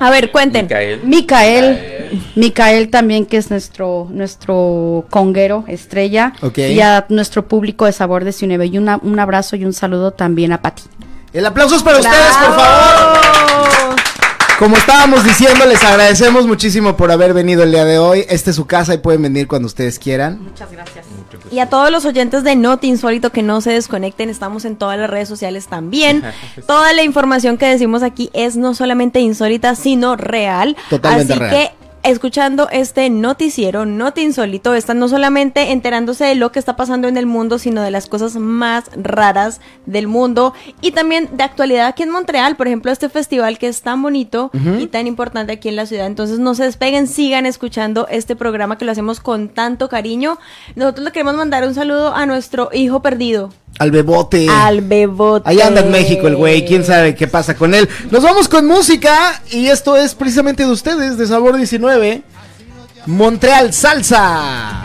A ver, cuenten. Micael. Micael, Micael también que es nuestro nuestro conguero estrella y a nuestro público de Sabor de Cineve y una- un abrazo y un saludo también a Pati. El aplauso es para ustedes, por favor. Como estábamos diciendo, les agradecemos muchísimo por haber venido el día de hoy. Esta es su casa y pueden venir cuando ustedes quieran. Muchas gracias. Y a todos los oyentes de Noti Insólito que no se desconecten, estamos en todas las redes sociales también. Toda la información que decimos aquí es no solamente insólita, sino real. Totalmente Así real. que escuchando este noticiero, Noti Insólito, están no solamente enterándose de lo que está pasando en el mundo, sino de las cosas más raras del mundo y también de actualidad aquí en Montreal, por ejemplo, este festival que es tan bonito y tan importante aquí en la ciudad. Entonces no se despeguen, sigan escuchando este programa que lo hacemos con tanto cariño. Nosotros le queremos mandar un saludo a nuestro hijo perdido. Al bebote. Al bebote. Ahí anda en México el güey, quién sabe qué pasa con él. Nos vamos con música y esto es precisamente de ustedes, de Sabor 19. Montreal Salsa.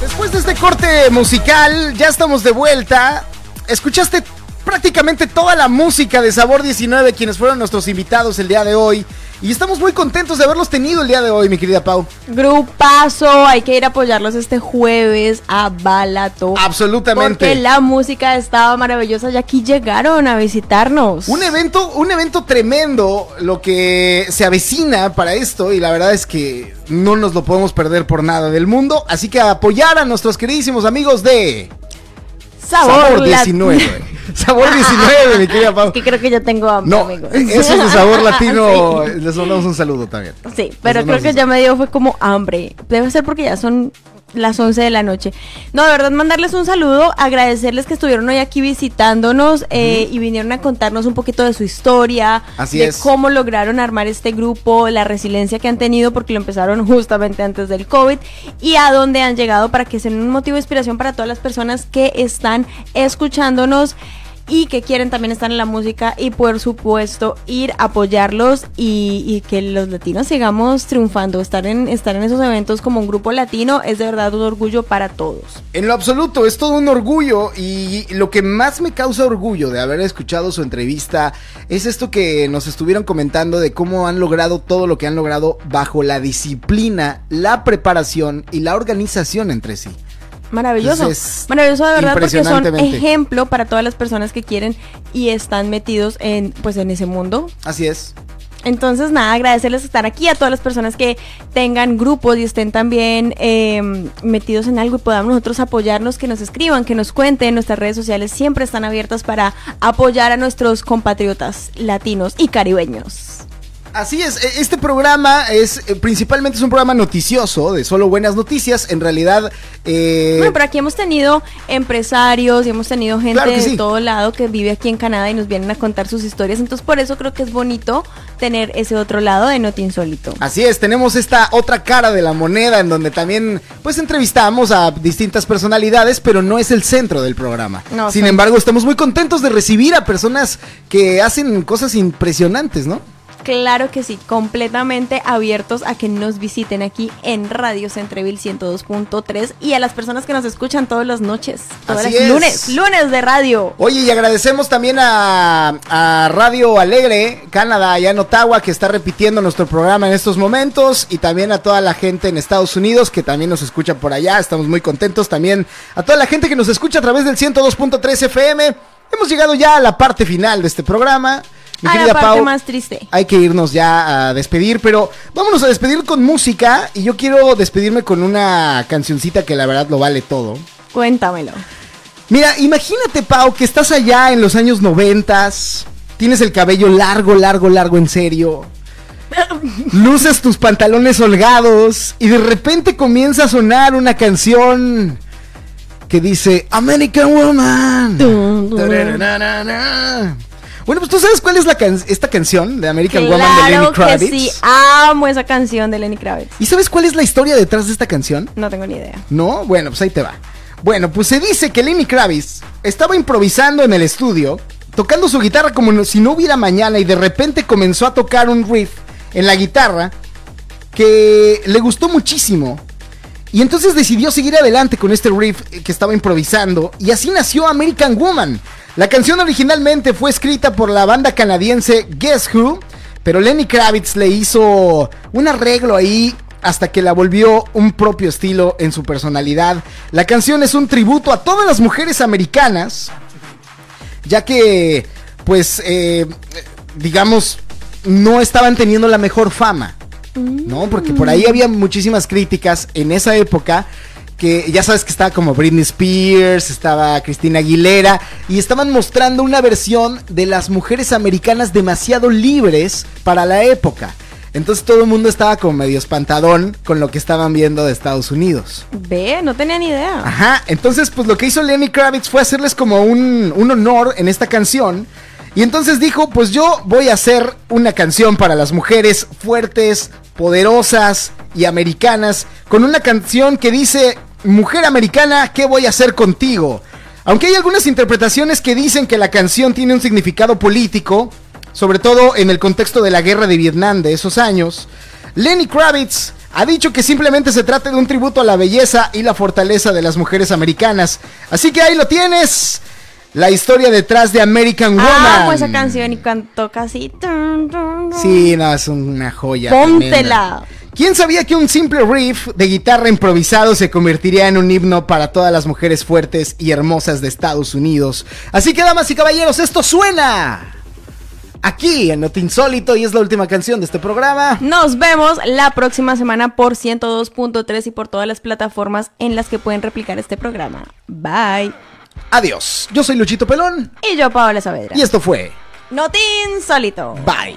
Después de este corte musical, ya estamos de vuelta. Escuchaste prácticamente toda la música de Sabor 19, quienes fueron nuestros invitados el día de hoy. Y estamos muy contentos de haberlos tenido el día de hoy, mi querida Pau. Grupazo, hay que ir a apoyarlos este jueves a Balato. Absolutamente. Porque la música estaba maravillosa y aquí llegaron a visitarnos. Un evento, un evento tremendo lo que se avecina para esto y la verdad es que no nos lo podemos perder por nada del mundo. Así que a apoyar a nuestros queridísimos amigos de Sabor, Sabor 19. Sabor 19, mi querida Pau. Es que creo que yo tengo hambre, No, amigos. eso es de sabor latino. Sí. Les mandamos un saludo también. Sí, pero creo que ya me dio fue como hambre. Debe ser porque ya son las 11 de la noche. No, de verdad, mandarles un saludo, agradecerles que estuvieron hoy aquí visitándonos eh, y vinieron a contarnos un poquito de su historia, Así de es. cómo lograron armar este grupo, la resiliencia que han tenido porque lo empezaron justamente antes del COVID y a dónde han llegado para que sean un motivo de inspiración para todas las personas que están escuchándonos y que quieren también estar en la música y por supuesto ir a apoyarlos y, y que los latinos sigamos triunfando. Estar en, estar en esos eventos como un grupo latino es de verdad un orgullo para todos. En lo absoluto, es todo un orgullo y lo que más me causa orgullo de haber escuchado su entrevista es esto que nos estuvieron comentando de cómo han logrado todo lo que han logrado bajo la disciplina, la preparación y la organización entre sí. Maravilloso. Entonces, Maravilloso de verdad porque son ejemplo para todas las personas que quieren y están metidos en pues en ese mundo. Así es. Entonces, nada, agradecerles estar aquí a todas las personas que tengan grupos y estén también eh, metidos en algo y podamos nosotros apoyarnos, que nos escriban, que nos cuenten. Nuestras redes sociales siempre están abiertas para apoyar a nuestros compatriotas latinos y caribeños. Así es, e- este programa es eh, principalmente es un programa noticioso de solo buenas noticias. En realidad, eh, Bueno, pero aquí hemos tenido empresarios y hemos tenido gente Claro de todo lado que vive aquí en Canadá y nos vienen a contar sus historias. Entonces, por eso creo que es bonito tener ese otro lado de Noti Insólito. Así es, tenemos esta otra cara de la moneda en donde también pues entrevistamos a distintas personalidades, pero no es el centro del programa. No, Sin embargo, estamos muy contentos de recibir a personas que hacen cosas impresionantes, ¿no? Claro que sí, completamente abiertos a que nos visiten aquí en Radio Centreville 102.3 y a las personas que nos escuchan todas las noches, todas Así las es. lunes, lunes de radio. Oye, y agradecemos también a, a Radio Alegre, Canadá, allá en Ottawa, que está repitiendo nuestro programa en estos momentos, y también a toda la gente en Estados Unidos que también nos escucha por allá. Estamos muy contentos también a toda la gente que nos escucha a través del 102.3 FM. Hemos llegado ya a la parte final de este programa. Mi a querida la parte Pau, más triste. hay que irnos ya a despedir, pero vámonos a despedir con música y yo quiero despedirme con una cancioncita que la verdad lo vale todo. Cuéntamelo. Mira, imagínate, Pau, que estás allá en los años noventas, tienes el cabello largo, largo, largo, en serio. Luces tus pantalones holgados y de repente comienza a sonar una canción que dice American Woman. Bueno, pues tú sabes cuál es la can- esta canción de American Woman de Lenny Claro que Kravitz. sí, amo esa canción de Lenny Kravitz. ¿Y sabes cuál es la historia detrás de esta canción? No tengo ni idea. ¿No? Bueno, pues ahí te va. Bueno, pues se dice que Lenny Kravitz estaba improvisando en el estudio, tocando su guitarra como si no hubiera mañana y de repente comenzó a tocar un riff en la guitarra que le gustó muchísimo. Y entonces decidió seguir adelante con este riff que estaba improvisando y así nació American Woman. La canción originalmente fue escrita por la banda canadiense Guess Who, pero Lenny Kravitz le hizo un arreglo ahí hasta que la volvió un propio estilo en su personalidad. La canción es un tributo a todas las mujeres americanas, ya que, pues, eh, digamos, no estaban teniendo la mejor fama. ¿no? Porque por ahí había muchísimas críticas en esa época que ya sabes que estaba como Britney Spears, estaba Cristina Aguilera y estaban mostrando una versión de las mujeres americanas demasiado libres para la época. Entonces todo el mundo estaba como medio espantadón con lo que estaban viendo de Estados Unidos. Ve, no tenía ni idea. Ajá, entonces pues lo que hizo Lenny Kravitz fue hacerles como un, un honor en esta canción. Y entonces dijo, pues yo voy a hacer una canción para las mujeres fuertes, poderosas y americanas, con una canción que dice Mujer Americana, ¿qué voy a hacer contigo? Aunque hay algunas interpretaciones que dicen que la canción tiene un significado político, sobre todo en el contexto de la guerra de Vietnam de esos años, Lenny Kravitz ha dicho que simplemente se trata de un tributo a la belleza y la fortaleza de las mujeres americanas. Así que ahí lo tienes. La historia detrás de American Woman. Amo esa canción y cuando casi. Sí, no, es una joya. Póntela. tremenda. ¿Quién sabía que un simple riff de guitarra improvisado se convertiría en un himno para todas las mujeres fuertes y hermosas de Estados Unidos? Así que, damas y caballeros, esto suena aquí en Not Insólito y es la última canción de este programa. Nos vemos la próxima semana por 102.3 y por todas las plataformas en las que pueden replicar este programa. Bye. Adiós. Yo soy Luchito Pelón Y yo, Paola Saavedra. y esto fue Notin Insólito. Bye.